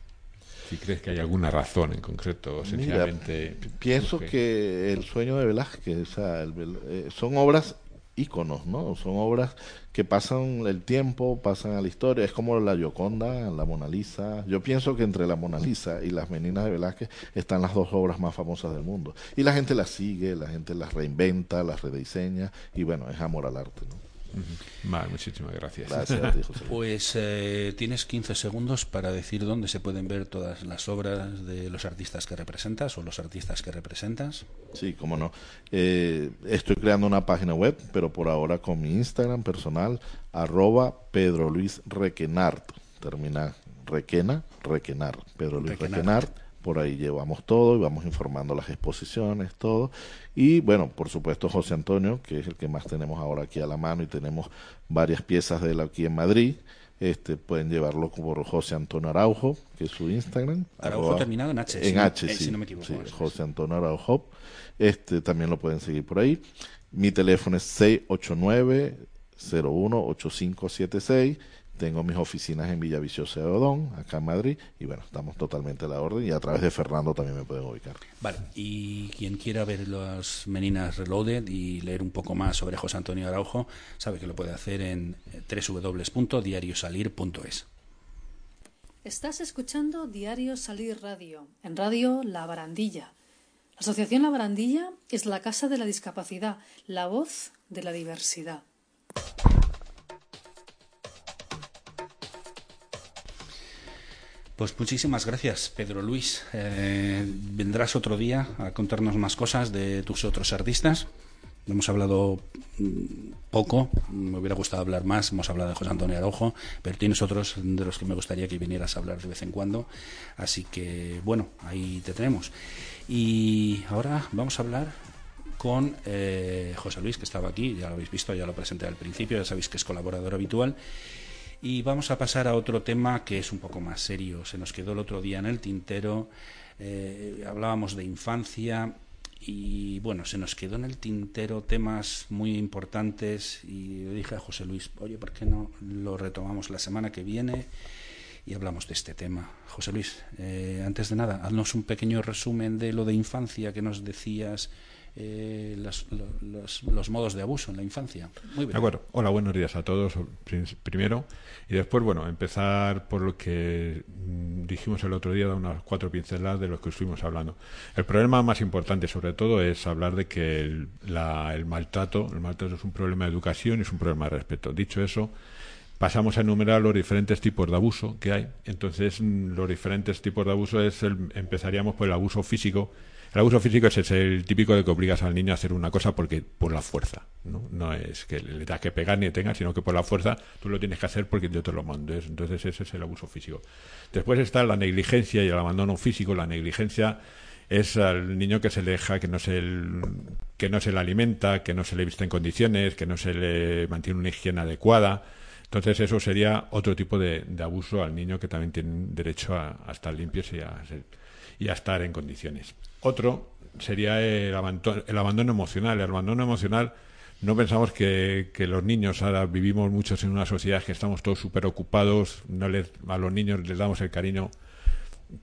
Speaker 7: si crees que hay alguna razón en concreto, sencillamente.
Speaker 3: pienso que... el sueño de Velázquez, eh, son obras íconos, ¿no? Son obras que pasan el tiempo, pasan a la historia. Es como la Gioconda, la Mona Lisa. Yo pienso que entre la Mona Lisa y las Meninas de Velázquez están las dos obras más famosas del mundo. Y la gente las sigue, la gente las reinventa, las rediseña y bueno, es amor al arte, ¿no?
Speaker 7: Vale, muchísimas gracias.
Speaker 1: Pues eh, tienes 15 segundos para decir dónde se pueden ver todas las obras de los artistas que representas o los artistas que representas.
Speaker 3: Sí, cómo no. Eh, estoy creando una página web, pero por ahora con mi Instagram personal, arroba Pedro Luis Requenart. Termina Requena, Requenar. Pedro Luis Requenart por ahí llevamos todo y vamos informando las exposiciones, todo. Y bueno, por supuesto José Antonio, que es el que más tenemos ahora aquí a la mano y tenemos varias piezas de él aquí en Madrid. Este, pueden llevarlo por José Antonio Araujo, que es su Instagram.
Speaker 1: Araujo terminado en H.
Speaker 3: En H,
Speaker 1: eh,
Speaker 3: sí.
Speaker 1: Si no me equivoco.
Speaker 3: sí José Antonio Araujo. Este, también lo pueden seguir por ahí. Mi teléfono es 689 018576 tengo mis oficinas en Villaviciosa de Odón, acá en Madrid, y bueno, estamos totalmente a la orden y a través de Fernando también me pueden ubicar.
Speaker 1: Vale, y quien quiera ver las Meninas Reloaded y leer un poco más sobre José Antonio Araujo, sabe que lo puede hacer en www.diariosalir.es.
Speaker 8: Estás escuchando Diario Salir Radio, en Radio La Barandilla. La Asociación La Barandilla es la casa de la discapacidad, la voz de la diversidad.
Speaker 1: Pues muchísimas gracias, Pedro Luis. Eh, vendrás otro día a contarnos más cosas de tus otros artistas. Hemos hablado mm, poco, me hubiera gustado hablar más, hemos hablado de José Antonio Araujo, pero tienes otros de los que me gustaría que vinieras a hablar de vez en cuando. Así que, bueno, ahí te tenemos. Y ahora vamos a hablar con eh, José Luis, que estaba aquí, ya lo habéis visto, ya lo presenté al principio, ya sabéis que es colaborador habitual. Y vamos a pasar a otro tema que es un poco más serio. Se nos quedó el otro día en el tintero. Eh, hablábamos de infancia y bueno, se nos quedó en el tintero temas muy importantes y le dije a José Luis, oye, ¿por qué no lo retomamos la semana que viene? y hablamos de este tema. José Luis, eh, antes de nada, haznos un pequeño resumen de lo de infancia que nos decías eh, los, modos de abuso en la infancia.
Speaker 7: Muy. Hola, buenos días a todos primero. Y después, bueno, empezar por lo que mm, dijimos el otro día, dar unas cuatro pinceladas de lo que estuvimos hablando. El problema más importante, sobre todo, es hablar de que el, maltrato, el maltrato es un problema de educación y es un problema de respeto. Dicho eso, pasamos a enumerar los diferentes tipos de abuso que hay. Entonces, mm, los diferentes tipos de abuso es empezaríamos por el abuso físico, el abuso físico es el típico de que obligas al niño a hacer una cosa porque por la fuerza, ¿no? No es que le das que pegar ni tenga, sino que por la fuerza tú lo tienes que hacer porque yo te lo mando. Entonces ese es el abuso físico. Después está la negligencia y el abandono físico. La negligencia es al niño que se le deja, que no se, que no se le alimenta, que no se le viste en condiciones, que no se le mantiene una higiene adecuada. Entonces eso sería otro tipo de, abuso al niño que también tiene derecho a, estar limpios y a, y a estar en condiciones. Otro sería el abandono, el abandono emocional. El abandono emocional no pensamos que, los niños, ahora vivimos muchos en una sociedad que estamos todos súper ocupados, no les, a los niños les damos el cariño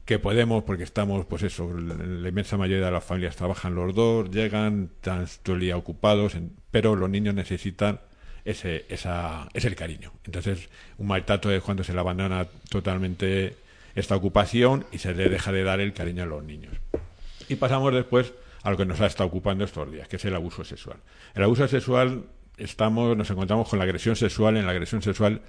Speaker 7: que podemos porque estamos, pues eso, la inmensa mayoría de las familias trabajan los dos, llegan, están todo el día ocupados, pero los niños necesitan ese, esa, ese cariño. Entonces, un maltrato es cuando se le abandona totalmente esta ocupación y se le deja de dar el cariño a los niños. Y pasamos después a lo que nos ha estado ocupando estos días, que es el abuso sexual. El abuso sexual, estamos, nos encontramos con la agresión sexual. En la agresión sexual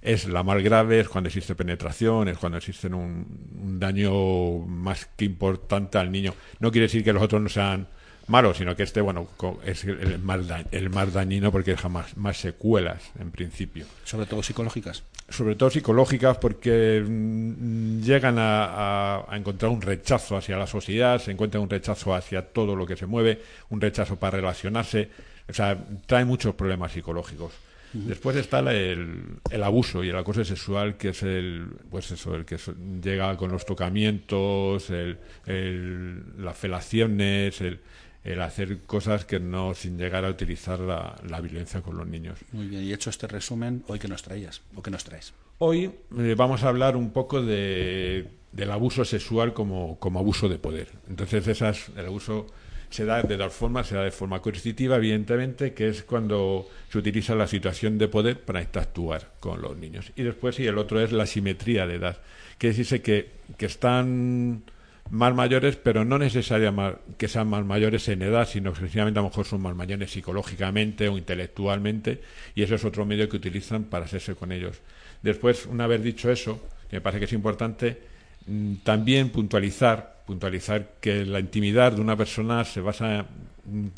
Speaker 7: es la más grave, es cuando existe penetración, es cuando existe un daño más que importante al niño. No quiere decir que los otros no sean malo, sino que este, bueno, es el más, el más dañino porque deja más, más secuelas, en principio.
Speaker 1: Sobre todo psicológicas.
Speaker 7: Sobre todo psicológicas porque mm, llegan a, encontrar un rechazo hacia la sociedad, se encuentra un rechazo hacia todo lo que se mueve, un rechazo para relacionarse, o sea, trae muchos problemas psicológicos. Después está el, el, abuso y el acoso sexual, que es el, pues eso, el que llega con los tocamientos, el, el, las felaciones, el, el hacer cosas que no sin llegar a utilizar la, la, violencia con los niños.
Speaker 1: Muy bien, y hecho este resumen, ¿hoy que nos traías o qué nos traes?
Speaker 7: Hoy eh, vamos a hablar un poco de, del abuso sexual como, como abuso de poder. Entonces, esas, el abuso se da de dos formas, se da de forma coercitiva, evidentemente, que es cuando se utiliza la situación de poder para interactuar con los niños. Y después, y el otro es la simetría de edad, que decirse que, que están más mayores, pero no necesariamente que sean más mayores en edad, sino que sencillamente a lo mejor son más mayores psicológicamente o intelectualmente, y eso es otro medio que utilizan para hacerse con ellos. Después, una vez dicho eso, me parece que es importante, mm, también puntualizar, puntualizar que la intimidad de una persona se basa, mm,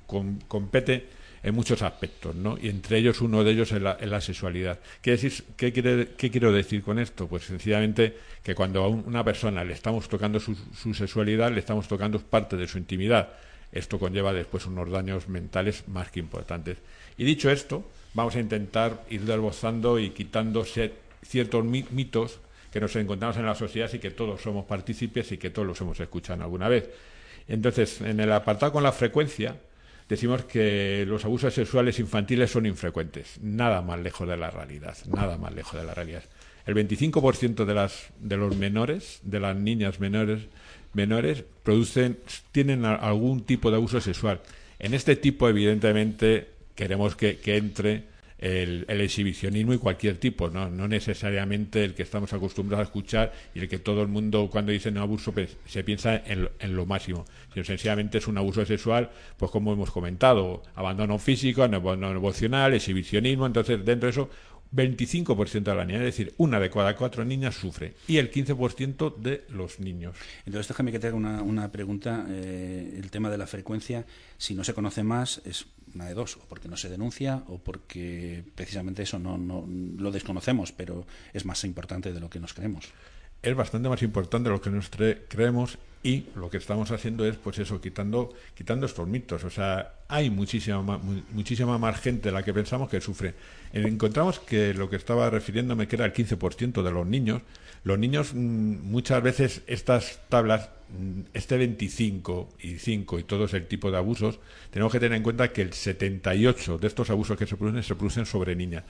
Speaker 7: compete en muchos aspectos, ¿no? Y entre ellos uno de ellos es la, sexualidad. ¿Qué, decir, qué, ¿Qué, quiero decir con esto? Pues sencillamente que cuando a una persona le estamos tocando su, su sexualidad, le estamos tocando parte de su intimidad. Esto conlleva después unos daños mentales más que importantes. Y dicho esto, vamos a intentar ir desbozando y quitando ciertos mitos que nos encontramos en la sociedad y que todos somos partícipes y que todos los hemos escuchado alguna vez. Entonces, en el apartado con la frecuencia, decimos que los abusos sexuales infantiles son infrecuentes, nada más lejos de la realidad, nada más lejos de la realidad. El 25% de, las, de los menores, de las niñas menores, menores producen, tienen algún tipo de abuso sexual. En este tipo, evidentemente, queremos que entre el, exhibicionismo y cualquier tipo, ¿no? no necesariamente el que estamos acostumbrados a escuchar y el que todo el mundo cuando dice un abuso pues, se piensa en, en, lo máximo, sino sencillamente es un abuso sexual, pues como hemos comentado, abandono físico, abandono emocional, exhibicionismo, entonces dentro de eso 25% de la niña, es decir, una de cada cuatro niñas sufre y el 15% de los niños.
Speaker 1: Entonces, déjame que te haga una, una pregunta. Eh, el tema de la frecuencia, si no se conoce más, es una de dos, o porque no se denuncia o porque precisamente eso no, no lo desconocemos, pero es más importante de lo que nos creemos.
Speaker 7: Es bastante más importante de lo que nos creemos y lo que estamos haciendo es, pues eso, quitando, quitando estos mitos. O sea, hay muchísima, muchísima más gente de la que pensamos que sufre. Encontramos que lo que estaba refiriéndome, que era el 15% de los niños, los niños mm, muchas veces estas tablas Mm, este 25 y 5 y todo ese tipo de abusos, tenemos que tener en cuenta que el 78 de estos abusos que se producen se producen sobre niñas.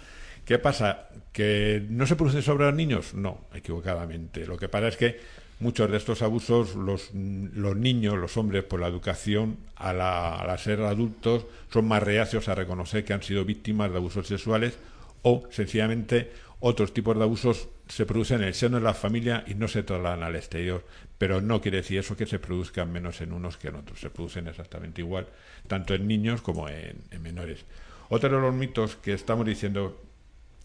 Speaker 7: ¿Qué pasa? ¿Que no se producen sobre niños? No, equivocadamente. Lo que pasa es que muchos de estos abusos, los, los niños, los hombres, por la educación, a la, a ser adultos, son más reacios a reconocer que han sido víctimas de abusos sexuales o sencillamente otros tipos de abusos se producen en el seno de la familia y no se trasladan al exterior. Pero no quiere decir eso que se produzcan menos en unos que en otros. Se producen exactamente igual, tanto en niños como en, menores. Otro de los mitos que estamos diciendo,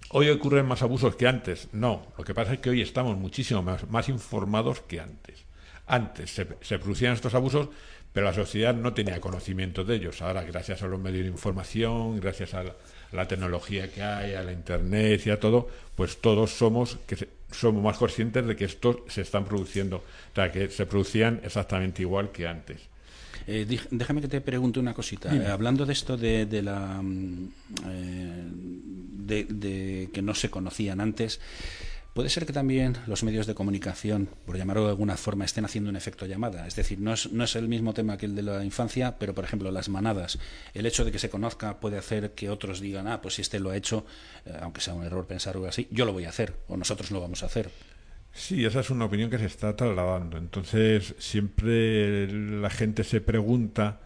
Speaker 7: hoy ocurren más abusos que antes. No, lo que pasa es que hoy estamos muchísimo más, más informados que antes. Antes se, se producían estos abusos, pero la sociedad no tenía conocimiento de ellos. Ahora, gracias a los medios de información, gracias a la, tecnología que hay, a la internet y a todo, pues todos somos que somos más conscientes de que estos se están produciendo, o sea, que se producían exactamente igual que antes.
Speaker 1: Eh, déjame que te pregunte una cosita. Eh, hablando de esto de, de la mm, eh, de, que no se conocían antes, Puede ser que también los medios de comunicación, por llamarlo de alguna forma, estén haciendo un efecto llamada. Es decir, no es, no es el mismo tema que el de la infancia, pero por ejemplo las manadas. El hecho de que se conozca puede hacer que otros digan, ah, pues si este lo ha hecho, eh, aunque sea un error pensar algo así, yo lo voy a hacer o nosotros lo vamos a hacer.
Speaker 7: Sí, esa es una opinión que se está trasladando. Entonces, siempre la gente se pregunta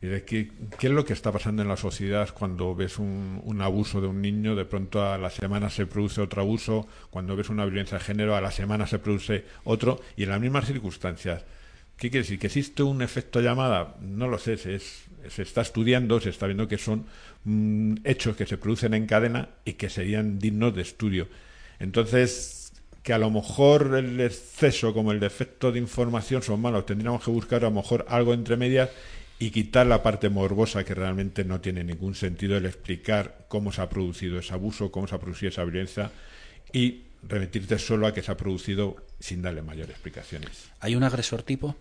Speaker 7: ¿qué, es lo que está pasando en la sociedad cuando ves un, abuso de un niño? De pronto a la semana se produce otro abuso, cuando ves una violencia de género, a la semana se produce otro, y en las mismas circunstancias. ¿Qué quiere decir? ¿Que existe un efecto llamada? No lo sé, se, se está estudiando, se está viendo que son mm, hechos que se producen en cadena y que serían dignos de estudio. Entonces, que a lo mejor el exceso como el defecto de información son malos, tendríamos que buscar a lo mejor algo entre medias y quitar la parte morbosa que realmente no tiene ningún sentido el explicar cómo se ha producido ese abuso, cómo se ha producido esa violencia y remitirte solo a que se ha producido sin darle mayores explicaciones.
Speaker 1: ¿Hay un agresor tipo?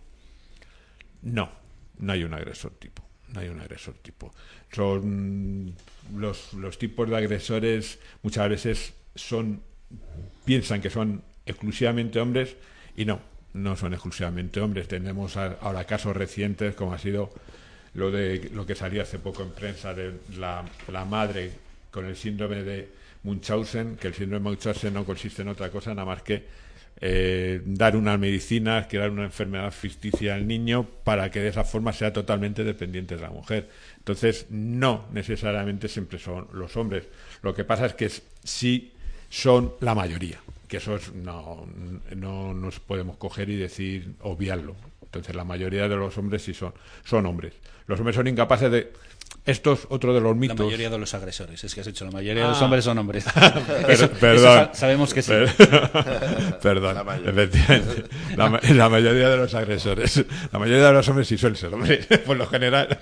Speaker 7: No, no hay un agresor tipo. No hay un agresor tipo. Son los, los tipos de agresores muchas veces son piensan que son exclusivamente hombres y no, no son exclusivamente hombres. Tenemos ahora casos recientes como ha sido lo de lo que salió hace poco en prensa de la, la madre con el síndrome de Munchausen, que el síndrome de Munchausen no consiste en otra cosa nada más que eh, dar una medicina, crear una enfermedad ficticia al niño para que de esa forma sea totalmente dependiente de la mujer. Entonces, no necesariamente siempre son los hombres. Lo que pasa es que sí son la mayoría que eso no, no nos podemos coger y decir, obviarlo. Entonces la mayoría de los hombres sí son, son hombres. Los hombres son incapaces de esto es otro de los mitos.
Speaker 1: La mayoría de los agresores, es que has hecho, la mayoría de los ah. hombres son hombres.
Speaker 7: perdón.
Speaker 1: sabemos que sí.
Speaker 7: perdón, la La, mayoría de los agresores. La mayoría de los hombres sí suelen ser hombres. Por lo general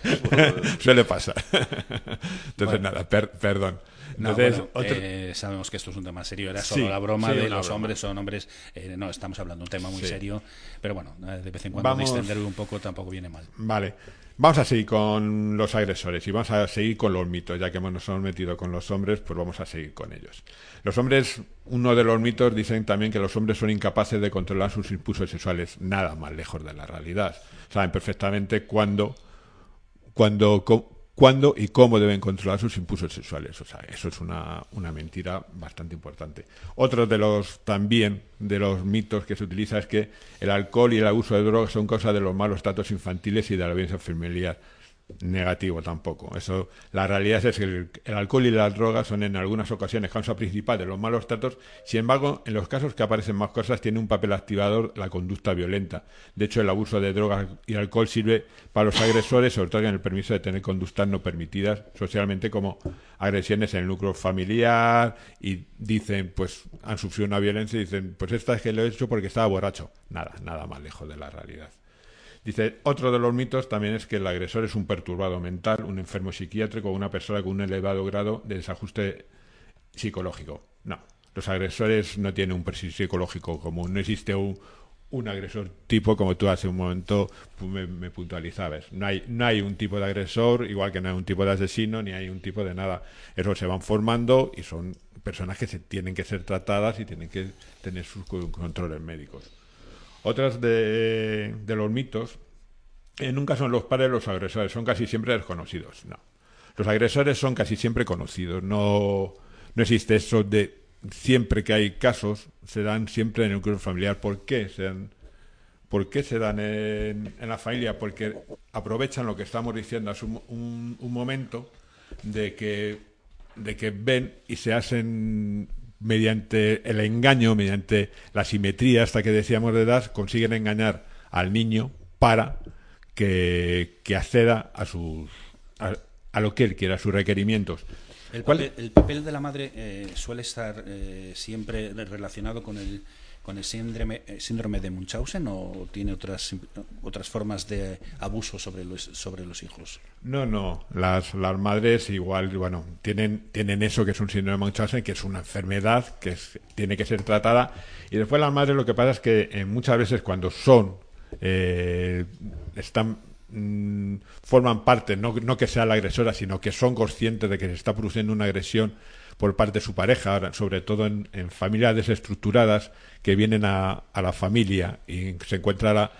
Speaker 7: suele pasar. Entonces, nada, perdón.
Speaker 1: Eh, sabemos que esto es un tema serio. Era solo la broma de los hombres son hombres. Eh, no, estamos hablando de un tema muy serio. Pero bueno, de vez en cuando Vamos... distenderlo un poco tampoco viene mal.
Speaker 7: Vale. Vamos a seguir con los agresores y vamos a seguir con los mitos, ya que nos hemos metido con los hombres, pues vamos a seguir con ellos. Los hombres, uno de los mitos dicen también que los hombres son incapaces de controlar sus impulsos sexuales, nada más lejos de la realidad. Saben perfectamente cuándo, cuándo, cuándo y cómo deben controlar sus impulsos sexuales. O sea, eso es una, una, mentira bastante importante. Otro de los también de los mitos que se utiliza es que el alcohol y el abuso de drogas son causa de los malos tratos infantiles y de la violencia familiar negativo tampoco. Eso, la realidad es que el, alcohol y las drogas son en algunas ocasiones causa principal de los malos tratos. Sin embargo, en los casos que aparecen más cosas, tiene un papel activador la conducta violenta. De hecho, el abuso de drogas y alcohol sirve para los agresores, todo en el permiso de tener conductas no permitidas socialmente, como agresiones en el núcleo familiar, y dicen, pues han sufrido una violencia y dicen, pues esta es que lo he hecho porque estaba borracho. Nada, nada más lejos de la realidad. Dice, otro de los mitos también es que el agresor es un perturbado mental, un enfermo psiquiátrico o una persona con un elevado grado de desajuste psicológico. No, los agresores no tienen un perfil psicológico común, no existe un, agresor tipo como tú hace un momento me, puntualizabas. No hay, no hay un tipo de agresor, igual que no hay un tipo de asesino, ni hay un tipo de nada. Eso se van formando y son personas que se, tienen que ser tratadas y tienen que tener sus controles médicos. Otras de, los mitos, eh, nunca son los padres los agresores, son casi siempre desconocidos. No. Los agresores son casi siempre conocidos. No, no existe eso de siempre que hay casos, se dan siempre en el núcleo familiar. ¿Por qué? Se dan, ¿Por qué se dan en, la familia? Porque aprovechan lo que estamos diciendo hace un, un momento de que, de que ven y se hacen mediante el engaño, mediante la simetría hasta que decíamos de edad, consiguen engañar al niño para que, acceda a sus a, lo que él quiera, a sus requerimientos.
Speaker 1: El, papel, de la madre eh, suele estar eh, siempre relacionado con el con el síndrome, eh, síndrome de Munchausen o tiene otras, otras formas de abuso sobre los, sobre los hijos?
Speaker 7: No, no. Las, las madres igual, bueno, tienen, tienen eso que es un síndrome de Munchausen, que es una enfermedad que tiene que ser tratada. Y después las madres lo que pasa es que eh, muchas veces cuando son, eh, están mm, forman parte, no, no que sea la agresora, sino que son conscientes de que se está produciendo una agresión por parte de su pareja, sobre todo en, familias desestructuradas que vienen a, la familia y se encuentra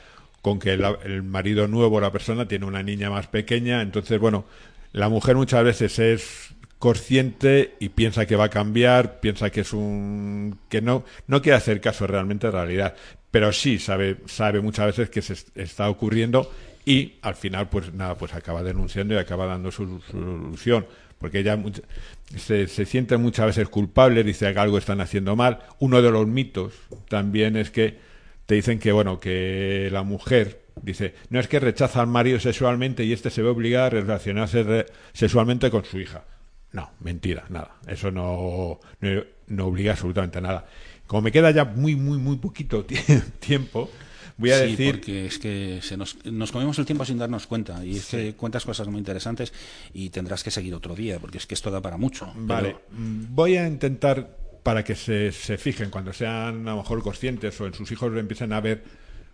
Speaker 7: con que el marido nuevo, la persona, tiene una niña más pequeña. Entonces, bueno, la mujer muchas veces es consciente y piensa que va a cambiar, piensa que es un que no no quiere hacer caso realmente de realidad, pero sí sabe sabe muchas veces que se está ocurriendo y al final pues nada, pues acaba denunciando y acaba dando su solución porque ella se, se siente muchas veces culpable, dice que algo están haciendo mal. Uno de los mitos también es que te dicen que, bueno, que la mujer, dice, no es que rechaza al marido sexualmente y este se ve obligado a relacionarse sexualmente con su hija. No, mentira, nada. Eso no, no obliga absolutamente a nada. Como me queda ya muy, muy, muy poquito tiempo, voy a
Speaker 1: sí,
Speaker 7: decir...
Speaker 1: porque es que se nos, nos comemos el tiempo sin darnos cuenta y es que cuentas cosas muy interesantes y tendrás que seguir otro día porque es que esto da para mucho.
Speaker 7: Vale, voy a intentar para que se, se fijen cuando sean a lo mejor conscientes o en sus hijos empiecen a ver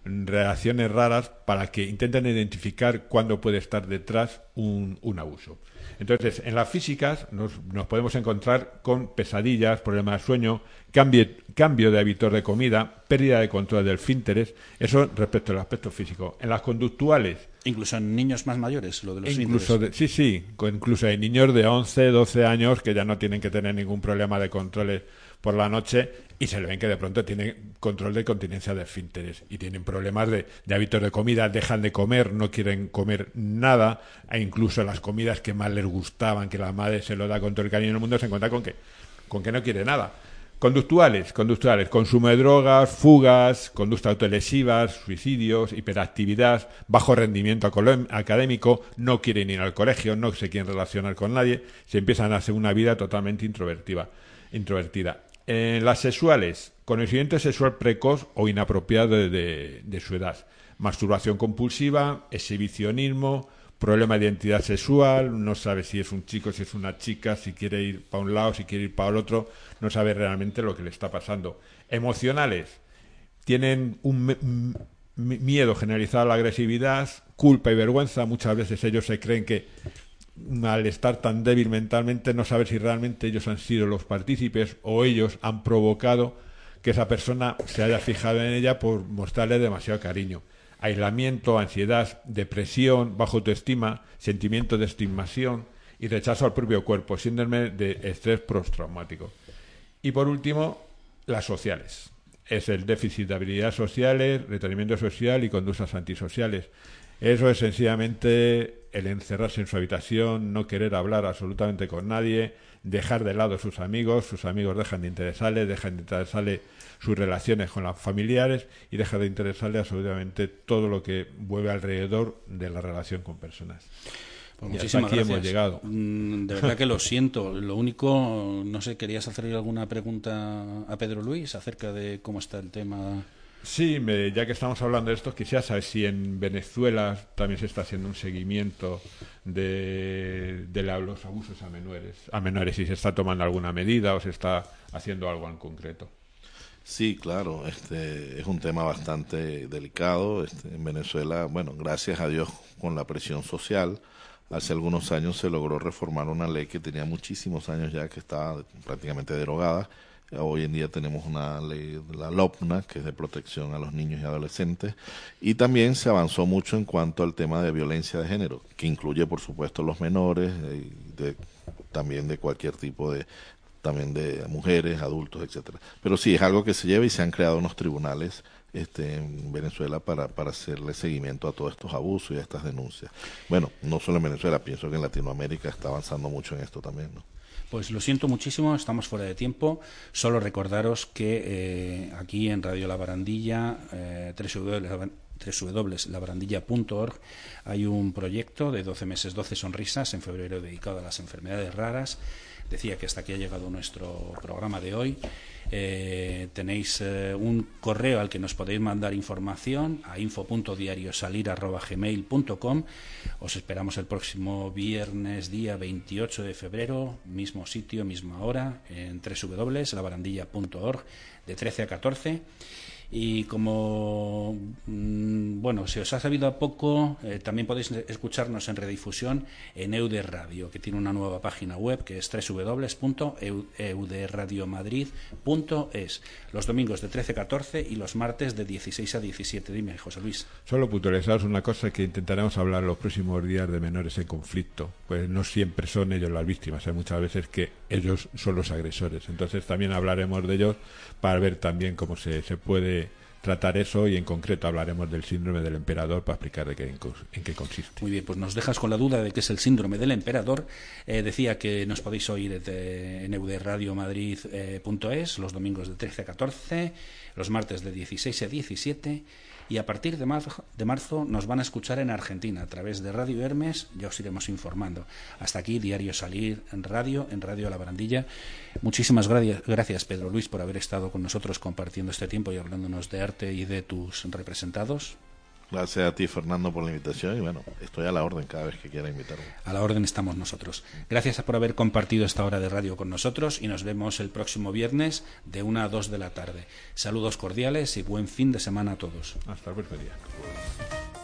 Speaker 7: reacciones raras para que intenten identificar cuándo puede estar detrás un, un abuso. Entonces, en las físicas nos, nos, podemos encontrar con pesadillas, problemas de sueño, cambio, cambio de hábitos de comida, pérdida de control del fínteres, eso respecto al aspecto físico. En las conductuales...
Speaker 1: Incluso en niños más mayores, lo de los
Speaker 7: incluso Sí, sí, incluso hay niños de 11, 12 años que ya no tienen que tener ningún problema de controles por la noche y se le ven que de pronto tienen control de continencia de esfínteres y tienen problemas de, hábitos de comida, dejan de comer, no quieren comer nada, e incluso las comidas que más les gustaban, que la madre se lo da con todo el cariño del mundo, se encuentra con que, con que no quiere nada Conductuales, conductuales, consumo de drogas, fugas, conductas autolesivas, suicidios, hiperactividad, bajo rendimiento académico, no quieren ir al colegio, no se quieren relacionar con nadie, se empiezan a hacer una vida totalmente introvertida. introvertida. En las sexuales, conocimiento sexual precoz o inapropiado de su edad, masturbación compulsiva, exhibicionismo, problema de identidad sexual, no sabe si es un chico, si es una chica, si quiere ir para un lado, si quiere ir para el otro, no sabe realmente lo que le está pasando. Emocionales, tienen un miedo generalizado a la agresividad, culpa y vergüenza, muchas veces ellos se creen que al estar tan débil mentalmente no saber si realmente ellos han sido los partícipes o ellos han provocado que esa persona se haya fijado en ella por mostrarle demasiado cariño aislamiento, ansiedad, depresión, bajo autoestima, sentimiento de estimación y rechazo al propio cuerpo, síndrome de estrés postraumático. Y por último, las sociales. Es el déficit de habilidades sociales, retenimiento social y conductas antisociales. Eso es sencillamente el encerrarse en su habitación, no querer hablar absolutamente con nadie, dejar de lado a sus amigos, sus amigos dejan de interesarle, dejan de interesarle sus relaciones con los familiares y deja de interesarle absolutamente todo lo que vuelve alrededor de la relación con personas.
Speaker 1: Pues muchísimas aquí hemos llegado. Mm, de verdad que lo siento. Lo único, no sé, ¿querías hacer alguna pregunta a Pedro Luis acerca de cómo está el tema?
Speaker 7: Sí, ya que estamos hablando de esto, quisiera saber si en Venezuela también se está haciendo un seguimiento de, de los abusos a menores, a menores, si se está tomando alguna medida o se está haciendo algo en concreto.
Speaker 3: Sí, claro, este es un tema bastante delicado. Este, en Venezuela, bueno, gracias a Dios con la presión social, hace algunos años se logró reformar una ley que tenía muchísimos años ya que estaba prácticamente derogada. Hoy en día tenemos una ley, la LOPNA, que es de protección a los niños y adolescentes, y también se avanzó mucho en cuanto al tema de violencia de género, que incluye, por supuesto, los menores, eh, de, también de cualquier tipo de, también de mujeres, adultos, etcétera. Pero sí, es algo que se lleva y se han creado unos tribunales este, en Venezuela para, para hacerle seguimiento a todos estos abusos y a estas denuncias. Bueno, no solo en Venezuela, pienso que en Latinoamérica está avanzando mucho en esto también, ¿no?
Speaker 1: Pues lo siento muchísimo, estamos fuera de tiempo. Solo recordaros que eh, aquí en Radio La Barandilla, eh, www.labarandilla.org, hay un proyecto de 12 meses, 12 sonrisas en febrero dedicado a las enfermedades raras decía que hasta aquí ha llegado nuestro programa de hoy. Eh, tenéis eh, un correo al que nos podéis mandar información a info.diariosalir.gmail.com Os esperamos el próximo viernes, día 28 de febrero, mismo sitio, misma hora, en www.labarandilla.org, de 13 a 14. Y como, mm, bueno, si os ha sabido a poco, eh, también podéis escucharnos en redifusión en Euder Radio, que tiene una nueva página web que es www.euderradiomadrid.es. Los domingos de 13 a 14 y los martes de 16 a 17. Dime, José Luis.
Speaker 7: Solo puntualizaros una cosa que intentaremos hablar los próximos días de menores en conflicto. Pues no siempre son ellos las víctimas, hay muchas veces que ellos son los agresores. Entonces también hablaremos de ellos para ver también cómo se, se puede tratar eso y en concreto hablaremos del síndrome del emperador para explicar de qué, en, qué consiste.
Speaker 1: Muy bien, pues nos dejas con la duda de qué es el síndrome del emperador. Eh, decía que nos podéis oír en eudradiomadrid.es eh, los domingos de 13 a 14, los martes de 16 a 17 y a partir de marzo, de marzo nos van a escuchar en Argentina a través de Radio Hermes, ya os iremos informando. Hasta aquí, Diario Salir en Radio, en Radio La Barandilla. Muchísimas gracias, Pedro Luis, por haber estado con nosotros compartiendo este tiempo y hablándonos de arte y de tus representados.
Speaker 3: Gracias a ti, Fernando, por la invitación. Y bueno, estoy a la orden cada vez que quiera invitarme.
Speaker 1: A la orden estamos nosotros. Gracias por haber compartido esta hora de radio con nosotros y nos vemos el próximo viernes de 1 a 2 de la tarde. Saludos cordiales y buen fin de semana a todos.
Speaker 7: Hasta el próximo día.